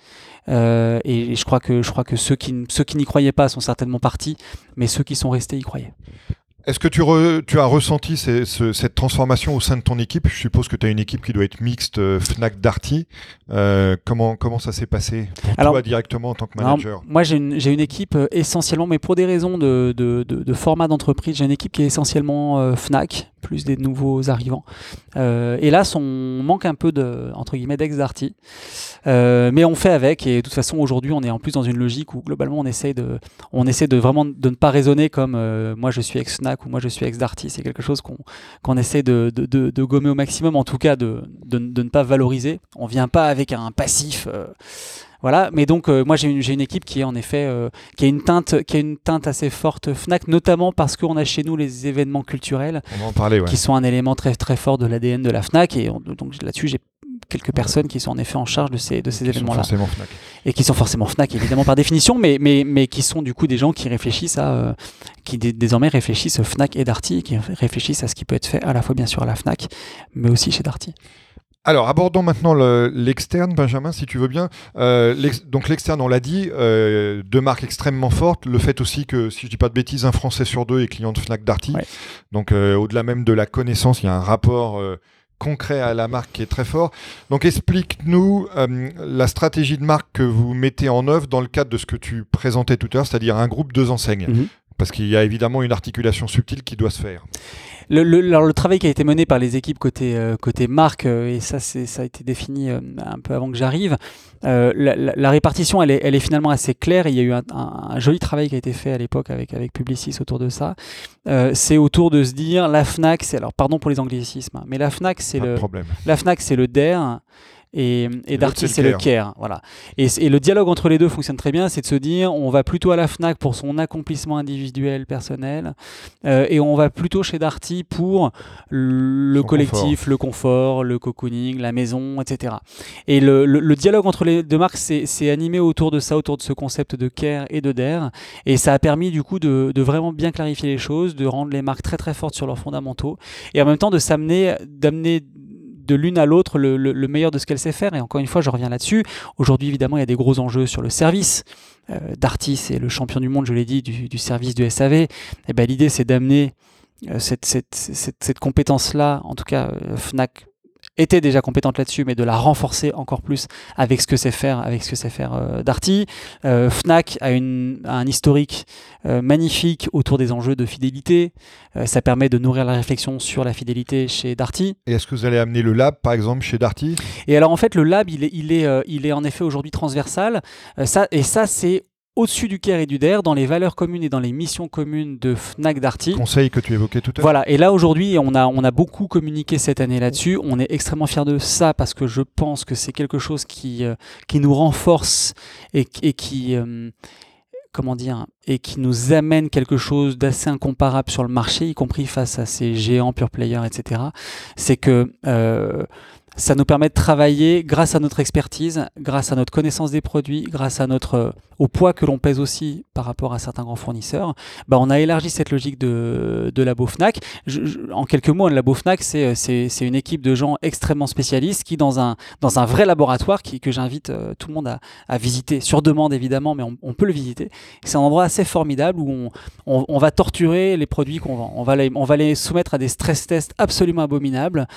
Speaker 3: Euh, et, je crois que, je crois que ceux qui, ceux qui n'y croyaient pas sont certainement partis, mais ceux qui sont restés y croyaient.
Speaker 2: Est-ce que tu, tu, as ressenti cette transformation au sein de ton équipe? Je suppose que tu as une équipe qui doit être mixte euh, Fnac Darty. Euh, comment, comment ça s'est passé pour alors, toi directement en tant que manager?
Speaker 3: Moi, j'ai une, une, équipe euh, essentiellement, mais pour des raisons de, de, de, format d'entreprise, j'ai une équipe qui est essentiellement Fnac, plus des nouveaux arrivants. hélas, on manque un peu de, entre guillemets, d'ex-Darty. mais on fait avec, et de toute façon, aujourd'hui, on est en plus dans une logique où globalement, on essaie de, on essaie de vraiment de ne pas raisonner comme moi, je suis ex-Fnac ou moi je suis ex-Darty, c'est quelque chose qu'on essaie de, de, gommer au maximum, en tout cas de, ne pas valoriser. On vient pas avec un passif. Euh, voilà, mais donc euh, moi j'ai une, une, équipe qui est en effet euh, qui a une teinte qui a une teinte assez forte Fnac, notamment parce qu'on a chez nous les événements culturels qui sont un élément très très fort de l'ADN de la Fnac et donc là-dessus j'ai quelques personnes qui sont en effet en charge de ces, de ces événements-là. Et qui sont forcément FNAC, évidemment, par définition, mais, mais, mais qui sont du coup des gens qui réfléchissent à. Euh, qui désormais réfléchissent FNAC et Darty, qui réfléchissent à ce qui peut être fait à la fois, bien sûr, à la FNAC, mais aussi chez Darty.
Speaker 2: Alors, abordons maintenant l'externe, Benjamin, si tu veux bien. Euh, donc, l'externe, on l'a dit, euh, deux marques extrêmement fortes. Le fait aussi que, si je dis pas de bêtises, un Français sur deux est client de Fnac Darty. Donc, au-delà même de la connaissance, il y a un rapport concret à la marque qui est très fort. Donc explique-nous euh, la stratégie de marque que vous mettez en œuvre dans le cadre de ce que tu présentais tout à l'heure, c'est-à-dire un groupe deux enseignes. Mhm. Parce qu'il y a évidemment une articulation subtile qui doit se faire.
Speaker 3: Le, le, travail qui a été mené par les équipes côté, euh, côté marque, euh, et ça, ça a été défini euh, un peu avant que j'arrive, la, la, répartition, elle est, elle est, finalement assez claire. Il y a eu un, un, joli travail qui a été fait à l'époque avec, avec Publicis autour de ça. c'est autour de se dire, la FNAC, c'est, alors pardon pour les anglicismes, hein, mais la FNAC, c'est le, la FNAC, c'est le DER et, et Darty c'est le Care. Voilà. Et, le dialogue entre les deux fonctionne très bien, c'est de se dire on va plutôt à la FNAC pour son accomplissement individuel, personnel, euh, et on va plutôt chez Darty pour le collectif, le confort, le cocooning, la maison, etc. Et le, dialogue entre les deux marques s'est animé autour de ça, autour de ce concept de Care et de DARE, et ça a permis du coup de, de vraiment bien clarifier les choses, de rendre les marques très très fortes sur leurs fondamentaux, et en même temps de s'amener, d'amener de l'une à l'autre le, le, meilleur de ce qu'elle sait faire. Et encore une fois, je reviens là-dessus. Aujourd'hui, évidemment, il y a des gros enjeux sur le service. Euh, Darty, c'est le champion du monde, je l'ai dit, du, service du SAV. Et eh ben, l'idée, c'est d'amener cette, cette, compétence-là, en tout cas, Fnac était déjà compétente là-dessus, mais de la renforcer encore plus avec ce que c'est faire, avec ce que c'est faire euh, Darty. Euh, Fnac a, une, un historique euh, magnifique autour des enjeux de fidélité. ça permet de nourrir la réflexion sur la fidélité chez Darty.
Speaker 2: Et est-ce que vous allez amener le lab, par exemple, chez Darty?
Speaker 3: Et alors en fait, le lab, il est, il est, il est en effet aujourd'hui transversal. ça, et ça, c'est au-dessus du CARE et du DER, dans les valeurs communes et dans les missions communes de FNAC Darty.
Speaker 2: Conseil que tu évoquais tout à l'heure.
Speaker 3: Voilà, et là aujourd'hui, on a, on a beaucoup communiqué cette année là-dessus. On est extrêmement fiers de ça parce que je pense que c'est quelque chose qui, euh, qui nous renforce et, qui. Euh, comment dire, et qui nous amène quelque chose d'assez incomparable sur le marché, y compris face à ces géants pure players, etc. C'est que euh, ça nous permet de travailler grâce à notre expertise, grâce à notre connaissance des produits, grâce à notre euh, au poids que l'on pèse aussi par rapport à certains grands fournisseurs. Bah, on a élargi cette logique de, de Labo Fnac. en quelques mots, un Labo Fnac, c'est, c'est, c'est une équipe de gens extrêmement spécialistes qui, dans un, dans un vrai laboratoire qui, que j'invite euh, tout le monde à, à, visiter, sur demande évidemment, mais on, peut le visiter. C'est un endroit assez formidable où on, on, va torturer les produits qu'on vend. On va les, on va les soumettre à des stress tests absolument abominables.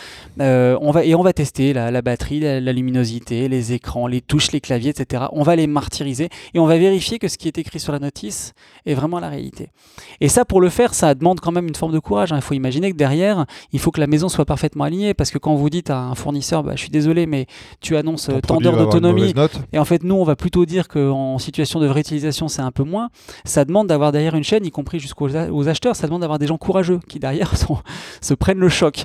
Speaker 3: Euh, on va, et on va tester la, batterie, la, luminosité, les écrans, les touches, les claviers, etc. On va les martyriser et on va vérifier que ce qui est écrit sur la notice est vraiment la réalité. Et ça, pour le faire, ça demande quand même une forme de courage. Hein. Il faut imaginer que derrière, il faut que la maison soit parfaitement alignée parce que quand vous dites à un fournisseur, bah, je suis désolé, mais tu annonces tant d'heures d'autonomie, et en fait, nous, on va plutôt dire qu'en situation de vraie utilisation, c'est un peu moins. Ça demande d'avoir derrière une chaîne, y compris jusqu'aux acheteurs, ça demande d'avoir des gens courageux qui derrière se prennent le choc.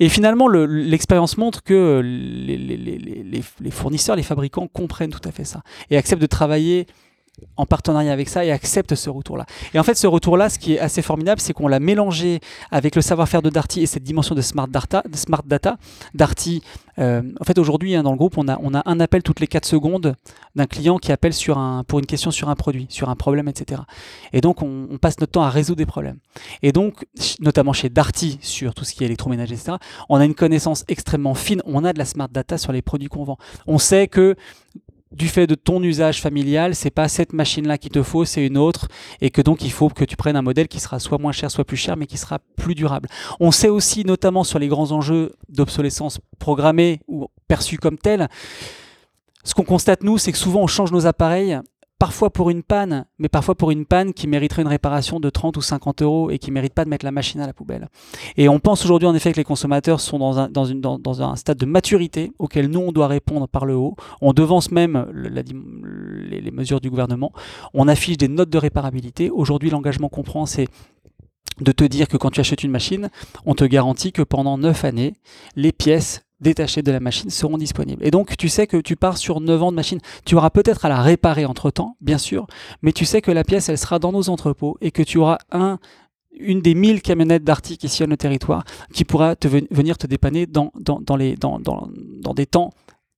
Speaker 3: Et finalement, l'expérience montre que les, fournisseurs, les fabricants comprennent tout à fait ça et acceptent de travailler en partenariat avec ça et acceptent ce retour-là. Et en fait, ce retour-là, ce qui est assez formidable, c'est qu'on l'a mélangé avec le savoir-faire de Darty et cette dimension de smart data. Smart data. Darty, euh, en fait, aujourd'hui, hein, dans le groupe, on a, on un appel toutes les 4 secondes d'un client qui appelle pour une question sur un produit, sur un problème, etc. Et donc, on, passe notre temps à résoudre des problèmes. Et donc, notamment chez Darty, sur tout ce qui est électroménager, etc., on a une connaissance extrêmement fine, on a de la smart data sur les produits qu'on vend. On sait que du fait de ton usage familial, c'est pas cette machine-là qui te faut, c'est une autre, et que donc il faut que tu prennes un modèle qui sera soit moins cher, soit plus cher, mais qui sera plus durable. On sait aussi, notamment sur les grands enjeux d'obsolescence programmée ou perçus comme tels, ce qu'on constate nous, c'est que souvent on change nos appareils parfois pour une panne, mais parfois pour une panne qui mériterait une réparation de 30 ou 50 euros et qui ne mérite pas de mettre la machine à la poubelle. Et on pense aujourd'hui en effet que les consommateurs sont dans un, stade de maturité auquel nous, on doit répondre par le haut. On devance même les, les mesures du gouvernement. On affiche des notes de réparabilité. Aujourd'hui, l'engagement qu'on prend, c'est de te dire que quand tu achètes une machine, on te garantit que pendant 9 années, les pièces détachés de la machine seront disponibles. Et donc, tu sais que tu pars sur 9 ans de machine. Tu auras peut-être à la réparer entre-temps, bien sûr, mais tu sais que la pièce, elle sera dans nos entrepôts et que tu auras un une des 1000 camionnettes d'Arctic qui sillonnent le territoire qui pourra te venir te dépanner dans, dans, dans, les, dans, dans des temps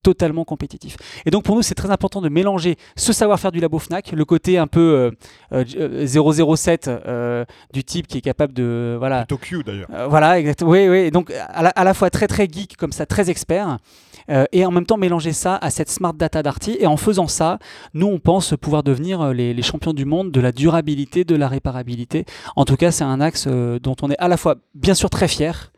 Speaker 3: totalement compétitif. Et donc pour nous, c'est très important de mélanger ce savoir-faire du labo FNAC, le côté un peu euh, 007 euh, euh, du type qui est capable de... Voilà,
Speaker 2: Tokyo d'ailleurs.
Speaker 3: Euh, voilà, exactement. Oui, oui. Donc à la, fois très très geek comme ça, très expert, et en même temps mélanger ça à cette smart data d'Arty. Et en faisant ça, nous, on pense pouvoir devenir les, les, champions du monde de la durabilité, de la réparabilité. En tout cas, c'est un axe dont on est à la fois bien sûr très fier,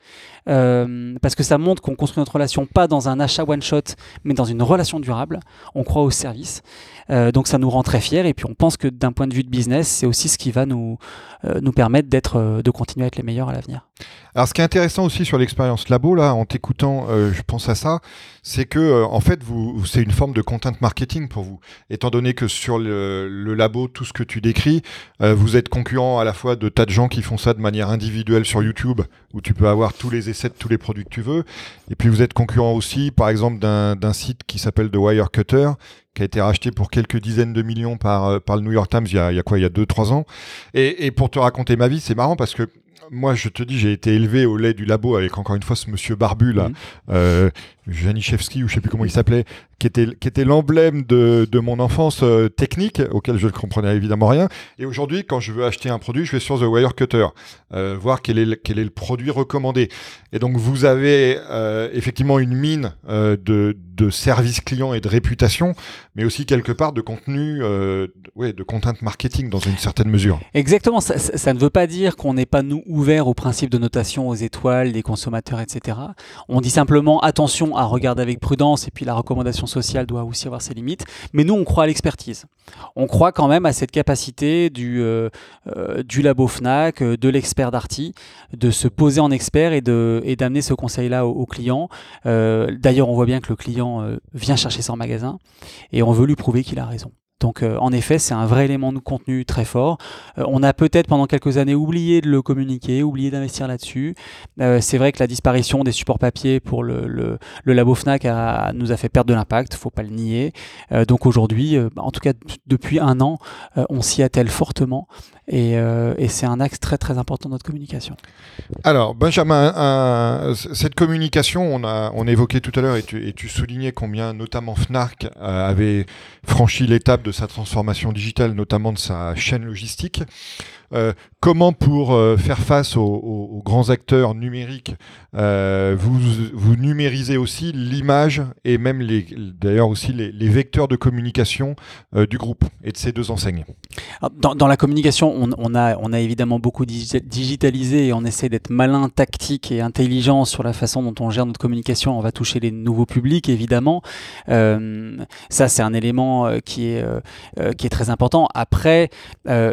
Speaker 3: euh, parce que ça montre qu'on construit notre relation pas dans un achat one shot, mais dans une relation durable. On croit au service, euh, donc ça nous rend très fiers. Et puis on pense que d'un point de vue de business, c'est aussi ce qui va nous euh, nous permettre d'être, de continuer à être les meilleurs à l'avenir.
Speaker 2: Alors, ce qui est intéressant aussi sur l'expérience labo, là, en t'écoutant, je pense à ça, c'est que en fait, vous, c'est une forme de content marketing pour vous, étant donné que sur le, le labo, tout ce que tu décris, vous êtes concurrent à la fois de tas de gens qui font ça de manière individuelle sur YouTube, où tu peux avoir tous les essais de tous les produits que tu veux. Et puis vous êtes concurrent aussi, par exemple, d'un site qui s'appelle The Wirecutter, qui a été racheté pour quelques dizaines de millions par, euh, par le New York Times il y a, il y a quoi Il y a 2-3 ans. Et, et pour te raconter ma vie, c'est marrant parce que moi, je te dis, j'ai été élevé au lait du labo avec encore une fois ce monsieur barbu là. Euh, Janiszewski, ou je sais plus comment il s'appelait, qui était, l'emblème de, de, mon enfance euh, technique, auquel je ne comprenais évidemment rien. Et aujourd'hui, quand je veux acheter un produit, je vais sur The Wirecutter, euh, voir quel est, le, produit recommandé. Et donc, vous avez euh, effectivement une mine de, de service client et de réputation, mais aussi quelque part de contenu, ouais, de content marketing dans une certaine mesure.
Speaker 3: Exactement, ça, ne veut pas dire qu'on n'est pas nous ouverts au principe de notation aux étoiles des consommateurs, etc. On dit simplement attention à regarder avec prudence et puis la recommandation sociale doit aussi avoir ses limites. Mais nous, on croit à l'expertise. On croit quand même à cette capacité du, euh, euh, du labo FNAC, euh, de l'expert Darty, de se poser en expert et d'amener ce conseil-là au, au client. D'ailleurs, on voit bien que le client vient chercher en magasin et on veut lui prouver qu'il a raison. Donc euh, en effet, c'est un vrai élément de contenu très fort. Euh, on a peut-être pendant quelques années oublié de le communiquer, oublié d'investir là-dessus. Euh, c'est vrai que la disparition des supports papier pour le, labo Fnac nous a fait perdre de l'impact, faut pas le nier. Donc aujourd'hui, en tout cas depuis un an, on s'y attelle fortement et, et c'est un axe très très important de notre communication.
Speaker 2: Alors Benjamin, cette communication, on a, on a évoqué tout à l'heure et tu, et tu soulignais combien notamment Fnac avait franchi l'étape de sa transformation digitale, notamment de sa chaîne logistique. Euh, comment pour euh, faire face aux, grands acteurs numériques, euh, vous, vous numérisez aussi l'image et même d'ailleurs aussi les, vecteurs de communication du groupe et de ces deux enseignes
Speaker 3: dans, dans, la communication, on, a, évidemment beaucoup digitalisé et on essaie d'être malin, tactique et intelligent sur la façon dont on gère notre communication. On va toucher les nouveaux publics, évidemment. Ça, c'est un élément qui est, très important. Après,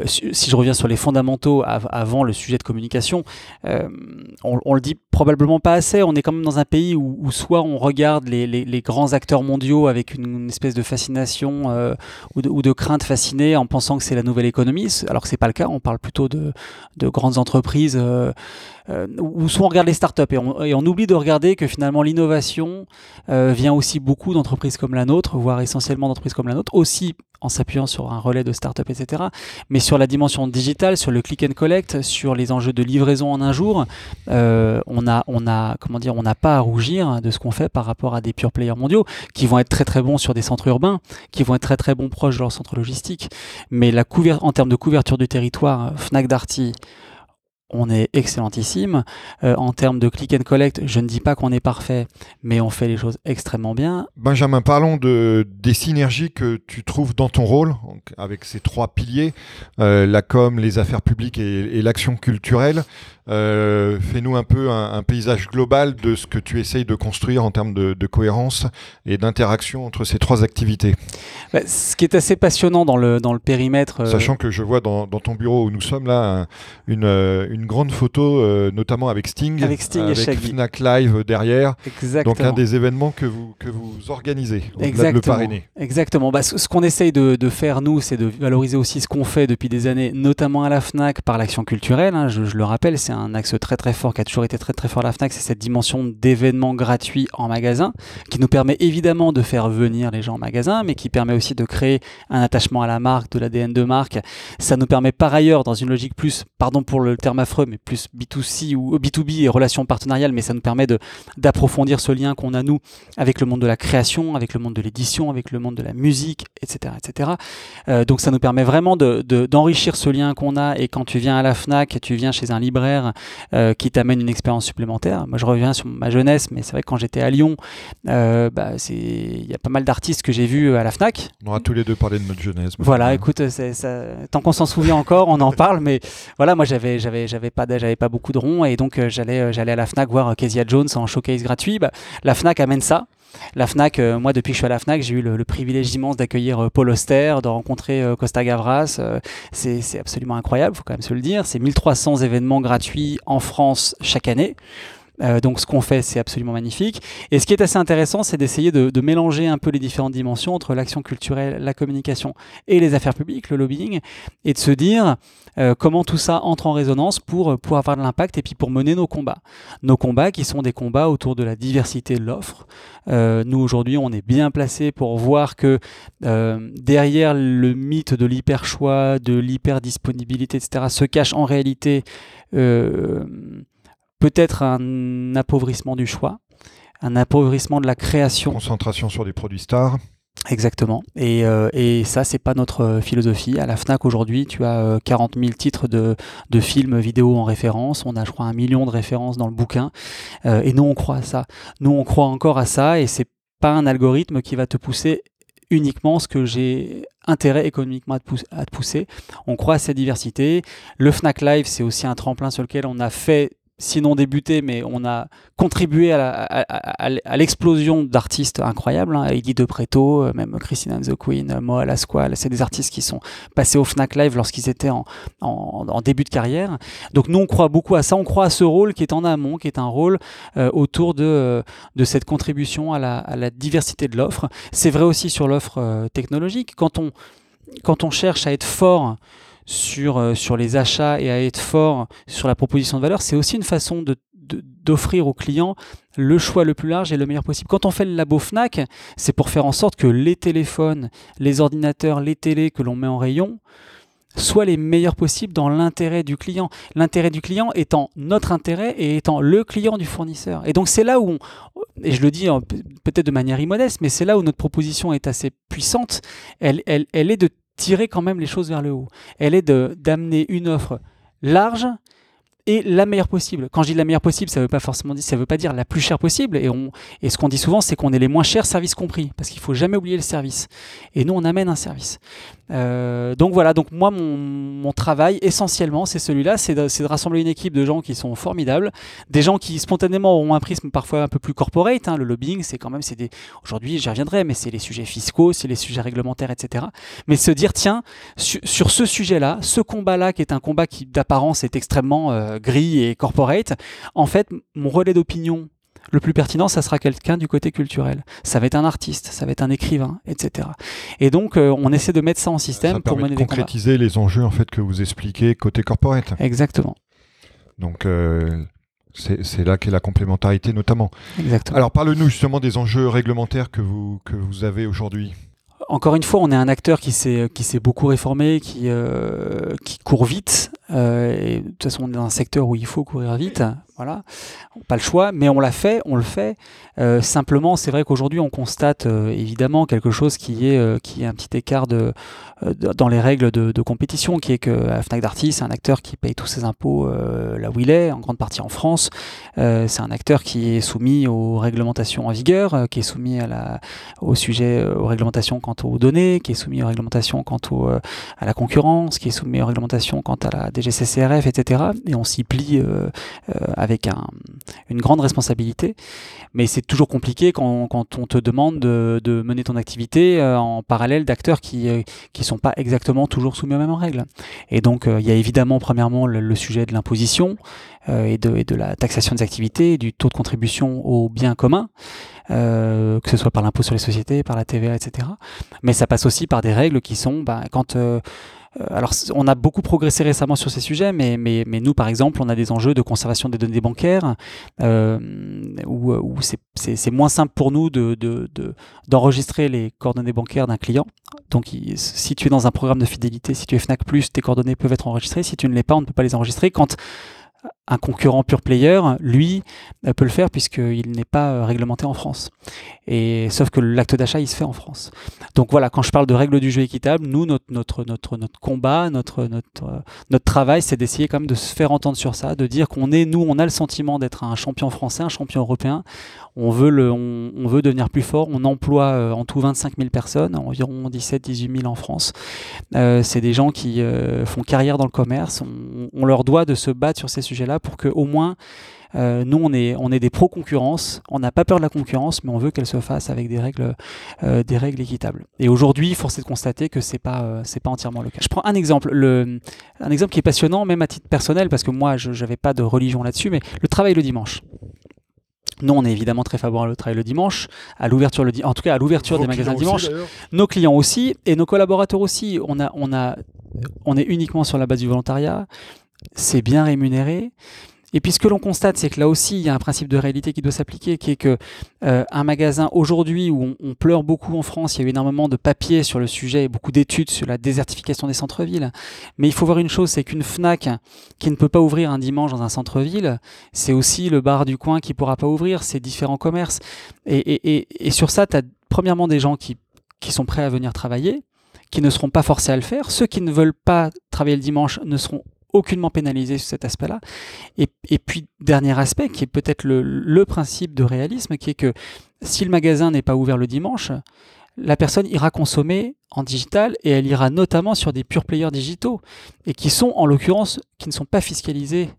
Speaker 3: si je reviens sur les fondamentaux av avant le sujet de communication. Euh, on, on, le dit probablement pas assez. On est quand même dans un pays où, soit on regarde les, grands acteurs mondiaux avec une, espèce de fascination euh, ou, de, crainte fascinée en pensant que c'est la nouvelle économie, alors que c'est pas le cas. On parle plutôt de, de grandes entreprises. Euh, euh, ou soit on regarde les startups et on, oublie de regarder que finalement l'innovation euh, vient aussi beaucoup d'entreprises comme la nôtre, voire essentiellement d'entreprises comme la nôtre, aussi en s'appuyant sur un relais de start-up, etc. Mais sur la dimension digitale, sur le click and collect, sur les enjeux de livraison en un jour, euh, on a, on a, comment dire, on n'a pas à rougir de ce qu'on fait par rapport à des pure players mondiaux qui vont être très très bons sur des centres urbains, qui vont être très très bons proches de leur centre logistique. Mais en termes de couverture du territoire, Fnac Darty, on est excellentissime. Euh, en termes de click and collect, je ne dis pas qu'on est parfait, mais on fait les choses extrêmement bien.
Speaker 2: Benjamin, parlons de, des synergies que tu trouves dans ton rôle, avec ces trois piliers, euh, la com, les affaires publiques et l'action culturelle. Euh, Fais-nous un peu un, un, paysage global de ce que tu essayes de construire en termes de, de cohérence et d'interaction entre ces trois activités.
Speaker 3: Bah, ce qui est assez passionnant dans le, dans le périmètre.
Speaker 2: Euh... Sachant que je vois dans, dans, ton bureau où nous sommes là un, une, euh, une grande photo, euh, notamment avec Sting,
Speaker 3: avec, Sting
Speaker 2: avec
Speaker 3: et
Speaker 2: Fnac Live derrière.
Speaker 3: Exactement.
Speaker 2: Donc un des événements que vous, que vous organisez,
Speaker 3: Exactement.
Speaker 2: de le parrainer.
Speaker 3: Exactement. Bah, ce, ce qu'on essaye de, de, faire, nous, c'est de valoriser aussi ce qu'on fait depuis des années, notamment à la FNAC par l'action culturelle. Hein, je, je le rappelle, c'est un axe très très fort qui a toujours été très très fort à la FNAC, c'est cette dimension d'événements gratuits en magasin qui nous permet évidemment de faire venir les gens en magasin, mais qui permet aussi de créer un attachement à la marque, de l'ADN de marque. Ça nous permet par ailleurs, dans une logique plus, pardon pour le terme affreux, mais plus B2C ou B2B et relations partenariales, mais ça nous permet d'approfondir ce lien qu'on a nous avec le monde de la création, avec le monde de l'édition, avec le monde de la musique, etc. etc. Euh, donc ça nous permet vraiment d'enrichir de, de, ce lien qu'on a et quand tu viens à la FNAC, tu viens chez un libraire, euh, qui t'amène une expérience supplémentaire. Moi, je reviens sur ma jeunesse, mais c'est vrai que quand j'étais à Lyon, euh, bah, il y a pas mal d'artistes que j'ai vus à la Fnac.
Speaker 2: On aura tous les deux parlé de notre jeunesse.
Speaker 3: Voilà, écoute, ça, tant qu'on s'en souvient encore, on en parle, mais voilà, moi, j'avais, j'avais, j'avais pas, j'avais pas beaucoup de ronds, et donc euh, j'allais, euh, j'allais à la Fnac voir Kezia Jones en showcase gratuit. Bah, la Fnac amène ça. La FNAC, euh, moi depuis que je suis à la FNAC, j'ai eu le, privilège immense d'accueillir euh, Paul Auster, de rencontrer euh, Costa Gavras. c'est absolument incroyable, faut quand même se le dire. C'est 1300 événements gratuits en France chaque année. Euh, donc ce qu'on fait, c'est absolument magnifique. Et ce qui est assez intéressant, c'est d'essayer de, mélanger un peu les différentes dimensions entre l'action culturelle, la communication et les affaires publiques, le lobbying, et de se dire euh, comment tout ça entre en résonance pour, pour avoir de l'impact et puis pour mener nos combats. Nos combats qui sont des combats autour de la diversité de l'offre. Euh, nous, aujourd'hui, on est bien placé pour voir que euh, derrière le mythe de l'hyper-choix, de l'hyper-disponibilité, etc., se cache en réalité... Euh, peut-être un appauvrissement du choix. un appauvrissement de la création.
Speaker 2: Concentration sur des produits stars.
Speaker 3: Exactement. Et, euh, et ça, c'est pas notre euh, philosophie. À la FNAC aujourd'hui, tu as euh, 40 000 titres de, de films vidéo en référence. On a, je crois, un million de références dans le bouquin. Euh, et nous, on croit à ça. Nous, on croit encore à ça. Et c'est pas un algorithme qui va te pousser uniquement ce que j'ai intérêt économiquement à te, pousser, à te pousser. On croit à cette diversité. Le Fnac Live, c'est aussi un tremplin sur lequel on a fait sinon débuté, mais on a contribué à, l'explosion d'artistes incroyables. Hein, Eddie De Preto, euh, même Christine and the Queen, euh, Moa Lasquale, c'est des artistes qui sont passés au Fnac Live lorsqu'ils étaient en, début de carrière. Donc nous, on croit beaucoup à ça. On croit à ce rôle qui est en amont, qui est un rôle euh, autour de, cette contribution à la, diversité de l'offre. C'est vrai aussi sur l'offre technologique. Quand on cherche à être fort sur, euh, sur les achats et à être fort sur la proposition de valeur, c'est aussi une façon de- d'offrir aux clients le choix le plus large et le meilleur possible. Quand on fait le labo FNAC, c'est pour faire en sorte que les téléphones, les ordinateurs, les télés que l'on met en rayon soient les meilleurs possibles dans l'intérêt du client. L'intérêt du client étant notre intérêt et étant le client du fournisseur. Et donc c'est là où, on, et je le dis en- peut-être de manière immodeste, mais c'est là où notre proposition est assez puissante. Elle, elle, elle est de tirer quand même les choses vers le haut. Elle est d'amener une offre large et la meilleure possible. Quand je dis la meilleure possible, ça veut pas forcément dire, ça veut pas dire la plus chère possible. Et, on, et ce qu'on dit souvent, c'est qu'on est les moins chers, service compris, parce qu'il faut jamais oublier le service. Et nous, on amène un service. Euh, donc voilà. Donc moi, mon, mon travail essentiellement, c'est celui-là, c'est de, de rassembler une équipe de gens qui sont formidables, des gens qui spontanément ont un prisme parfois un peu plus corporate. hein. Le lobbying, c'est quand même, c'est des, aujourd'hui, j'y reviendrai, mais c'est les sujets fiscaux, c'est les sujets réglementaires, etc. Mais se dire, tiens, sur, sur ce sujet-là, ce combat-là, qui est un combat qui d'apparence est extrêmement euh, gris et corporate, en fait, mon relais d'opinion le plus pertinent, ça sera quelqu'un du côté culturel. Ça va être un artiste, ça va être un écrivain, etc. Et donc, euh, on essaie de mettre ça en système
Speaker 2: Ça
Speaker 3: pour mener
Speaker 2: de
Speaker 3: des combats.
Speaker 2: concrétiser les enjeux en fait que vous expliquez côté corporate.
Speaker 3: Exactement,
Speaker 2: Donc euh, c'est c'est là qu'est la complémentarité notamment.
Speaker 3: exactement.
Speaker 2: Alors parle-nous justement des enjeux réglementaires que vous, que vous avez aujourd'hui.
Speaker 3: Encore une fois, on est un acteur qui s'est qui s'est beaucoup réformé, qui euh, qui court vite. euh, et de toute façon, on est dans un secteur où il faut courir vite. Voilà, pas le choix, mais on l'a fait, on le fait. Euh, simplement, c'est vrai qu'aujourd'hui, on constate euh, évidemment quelque chose qui est euh, qui est un petit écart dans les règles de, compétition, qui est que Fnac Darty, c'est un acteur qui paye tous ses impôts là où il est, en grande partie en France. C'est un acteur qui est soumis aux réglementations en vigueur, qui est soumis au sujet, aux réglementations quant aux données, qui est soumis aux réglementations quant au, à la concurrence, qui est soumis aux réglementations quant à la DGCCRF, etc. Et on s'y plie avec un, une grande responsabilité. Mais c'est toujours compliqué quand, quand on te demande de, de mener ton activité euh, en parallèle d'acteurs qui ne qui sont pas exactement toujours soumis aux mêmes règles. Et donc, euh, il y a évidemment, premièrement, le, le sujet de l'imposition euh, et, de, et de la taxation des activités, du taux de contribution au bien commun euh, que ce soit par l'impôt sur les sociétés, par la TVA, etc. Mais ça passe aussi par des règles qui sont, bah, quand euh, euh, alors, c- on a beaucoup progressé récemment sur ces sujets, mais, mais, mais nous, par exemple, on a des enjeux de conservation des données bancaires euh, où, où c'est- moins simple pour nous de- de- de- d'enregistrer les coordonnées bancaires d'un client. Donc, si tu es dans un programme de fidélité, si tu es Fnac, tes coordonnées peuvent être enregistrées. Si tu ne l'es pas, on ne peut pas les enregistrer. Quand un concurrent pure player, lui, euh, peut le faire puisqu'il n'est pas euh, réglementé en France. Et sauf que l'acte d'achat, il se fait en France. Donc voilà, quand je parle de règles du jeu équitable, nous, notre, notre, notre, notre combat, notre, notre, euh, notre travail, c'est d'essayer quand même de se faire entendre sur ça, de dire qu'on est, nous, on a le sentiment d'être un champion français, un champion européen. On veut, le, on, veut devenir plus fort. On emploie en tout 25 000 personnes, environ 17-18 000 en France. C'est des gens qui font carrière dans le commerce. On leur doit de se battre sur ces sujets-là pour que au moins euh, nous, on est, on est des pro-concurrence, on n'a pas peur de la concurrence, mais on veut qu'elle se fasse avec des règles, euh, des règles équitables. Et aujourd'hui, force est de constater que c'est pas, euh, c'est pas entièrement le cas. Je prends un exemple, le, un exemple qui est passionnant, même à titre personnel, parce que moi, je n'avais pas de religion là-dessus, mais le travail le dimanche. Nous, on est évidemment très favorable au travail le dimanche, à l'ouverture le di- en tout cas à l'ouverture des magasins
Speaker 2: aussi,
Speaker 3: dimanche
Speaker 2: d'ailleurs
Speaker 3: nos clients aussi et nos collaborateurs aussi. On, a, on, a, on est uniquement sur la base du volontariat, c'est bien rémunéré Et puis ce que l'on constate, c'est que là aussi, il y a un principe de réalité qui doit s'appliquer, qui est que euh, un magasin aujourd'hui où on, pleure beaucoup en France, il y a eu énormément de papiers sur le sujet, beaucoup d'études sur la désertification des centres-villes. Mais il faut voir une chose, c'est qu'une Fnac qui ne peut pas ouvrir un dimanche dans un centre-ville, c'est aussi le bar du coin qui pourra pas ouvrir, c'est différents commerces. Et, sur ça, tu as premièrement des gens qui, qui sont prêts à venir travailler, qui ne seront pas forcés à le faire. Ceux qui ne veulent pas travailler le dimanche ne seront aucunement pénalisés sur cet aspect-là. Et, puis, dernier aspect, qui est peut-être le, principe de réalisme, qui est que si le magasin n'est pas ouvert le dimanche, la personne ira consommer en digital et elle ira notamment sur des pure players digitaux et qui sont en l'occurrence qui ne sont pas fiscalisés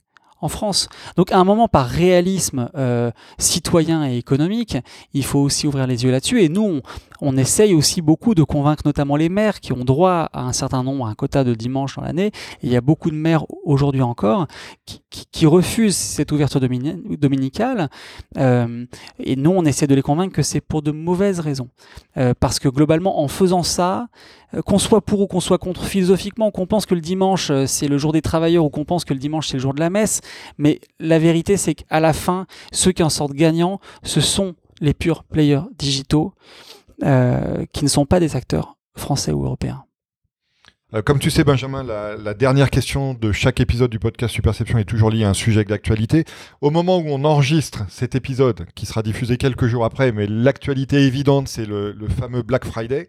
Speaker 3: en France. Donc à un moment, par réalisme euh, citoyen et économique, il faut aussi ouvrir les yeux là-dessus. Et nous, on, essaye aussi beaucoup de convaincre notamment les maires qui ont droit à un certain nombre, à un quota de dimanche dans l'année. Il y a beaucoup de maires aujourd'hui encore qui, refusent cette ouverture dominicale. Euh, et nous, on essaie de les convaincre que c'est pour de mauvaises raisons. Euh, parce que globalement, en faisant ça, qu'on soit pour ou qu'on soit contre philosophiquement, qu'on pense que le dimanche euh, c'est le jour des travailleurs ou qu'on pense que le dimanche c'est le jour de la messe, mais la vérité c'est qu'à la fin, ceux qui en sortent gagnants, ce sont les purs players digitaux euh, qui ne sont pas des acteurs français ou européens.
Speaker 2: Euh, comme tu sais, Benjamin, la, dernière question de chaque épisode du podcast Superception est toujours liée à un sujet d'actualité. Au moment où on enregistre cet épisode, qui sera diffusé quelques jours après, mais l'actualité évidente, c'est le, fameux Black Friday.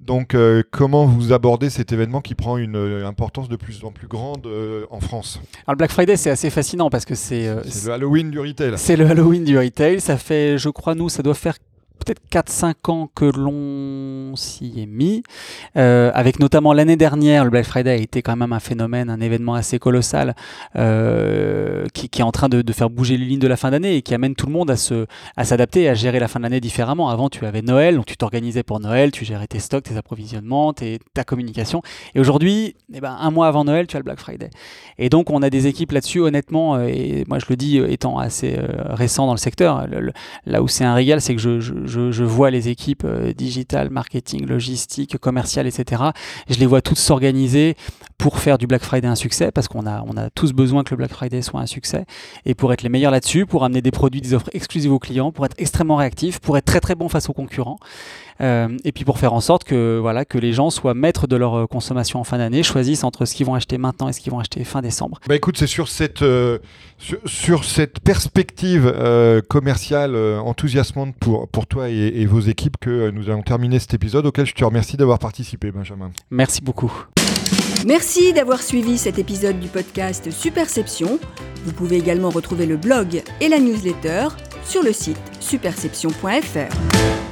Speaker 2: Donc, euh, comment vous abordez cet événement qui prend une euh, importance de plus en plus grande en France?
Speaker 3: Alors, le Black Friday, c'est assez fascinant parce que c'est...
Speaker 2: c'est le Halloween du retail.
Speaker 3: C'est le Halloween du retail. Ça fait, je crois, nous, ça doit faire peut-être 4-5 ans que l'on s'y est mis, euh, avec notamment l'année dernière, le Black Friday a été quand même un phénomène, un événement assez colossal euh, qui, est en train de, faire bouger les lignes de la fin d'année et qui amène tout le monde à, se, à s'adapter à gérer la fin de l'année différemment. Avant, tu avais Noël, donc tu t'organisais pour Noël, tu gérais tes stocks, tes approvisionnements, ta communication. Et aujourd'hui, eh ben, un mois avant Noël, tu as le Black Friday. Et donc, on a des équipes là-dessus, honnêtement, euh, et moi je le dis étant assez récent dans le secteur, là où c'est un régal, c'est que je, vois les équipes euh, digitales, marketing, logistique, commercial, etc. Je les vois toutes s'organiser pour faire du Black Friday un succès, parce qu'on a, on a tous besoin que le Black Friday soit un succès, et pour être les meilleurs là-dessus, pour amener des produits, des offres exclusives aux clients, pour être extrêmement réactifs, pour être très très bon face aux concurrents, euh, et puis pour faire en sorte que, voilà, que les gens soient maîtres de leur euh, consommation en fin d'année, choisissent entre ce qu'ils vont acheter maintenant et ce qu'ils vont acheter fin décembre.
Speaker 2: Bah écoute, c'est sur cette, sur, cette perspective commerciale enthousiasmante pour, pour toi et, et vos équipes que nous allons terminer cet épisode auquel je te remercie d'avoir participé, Benjamin.
Speaker 3: Merci beaucoup.
Speaker 1: Merci d'avoir suivi cet épisode du podcast Superception. Vous pouvez également retrouver le blog et la newsletter sur le site superception.fr.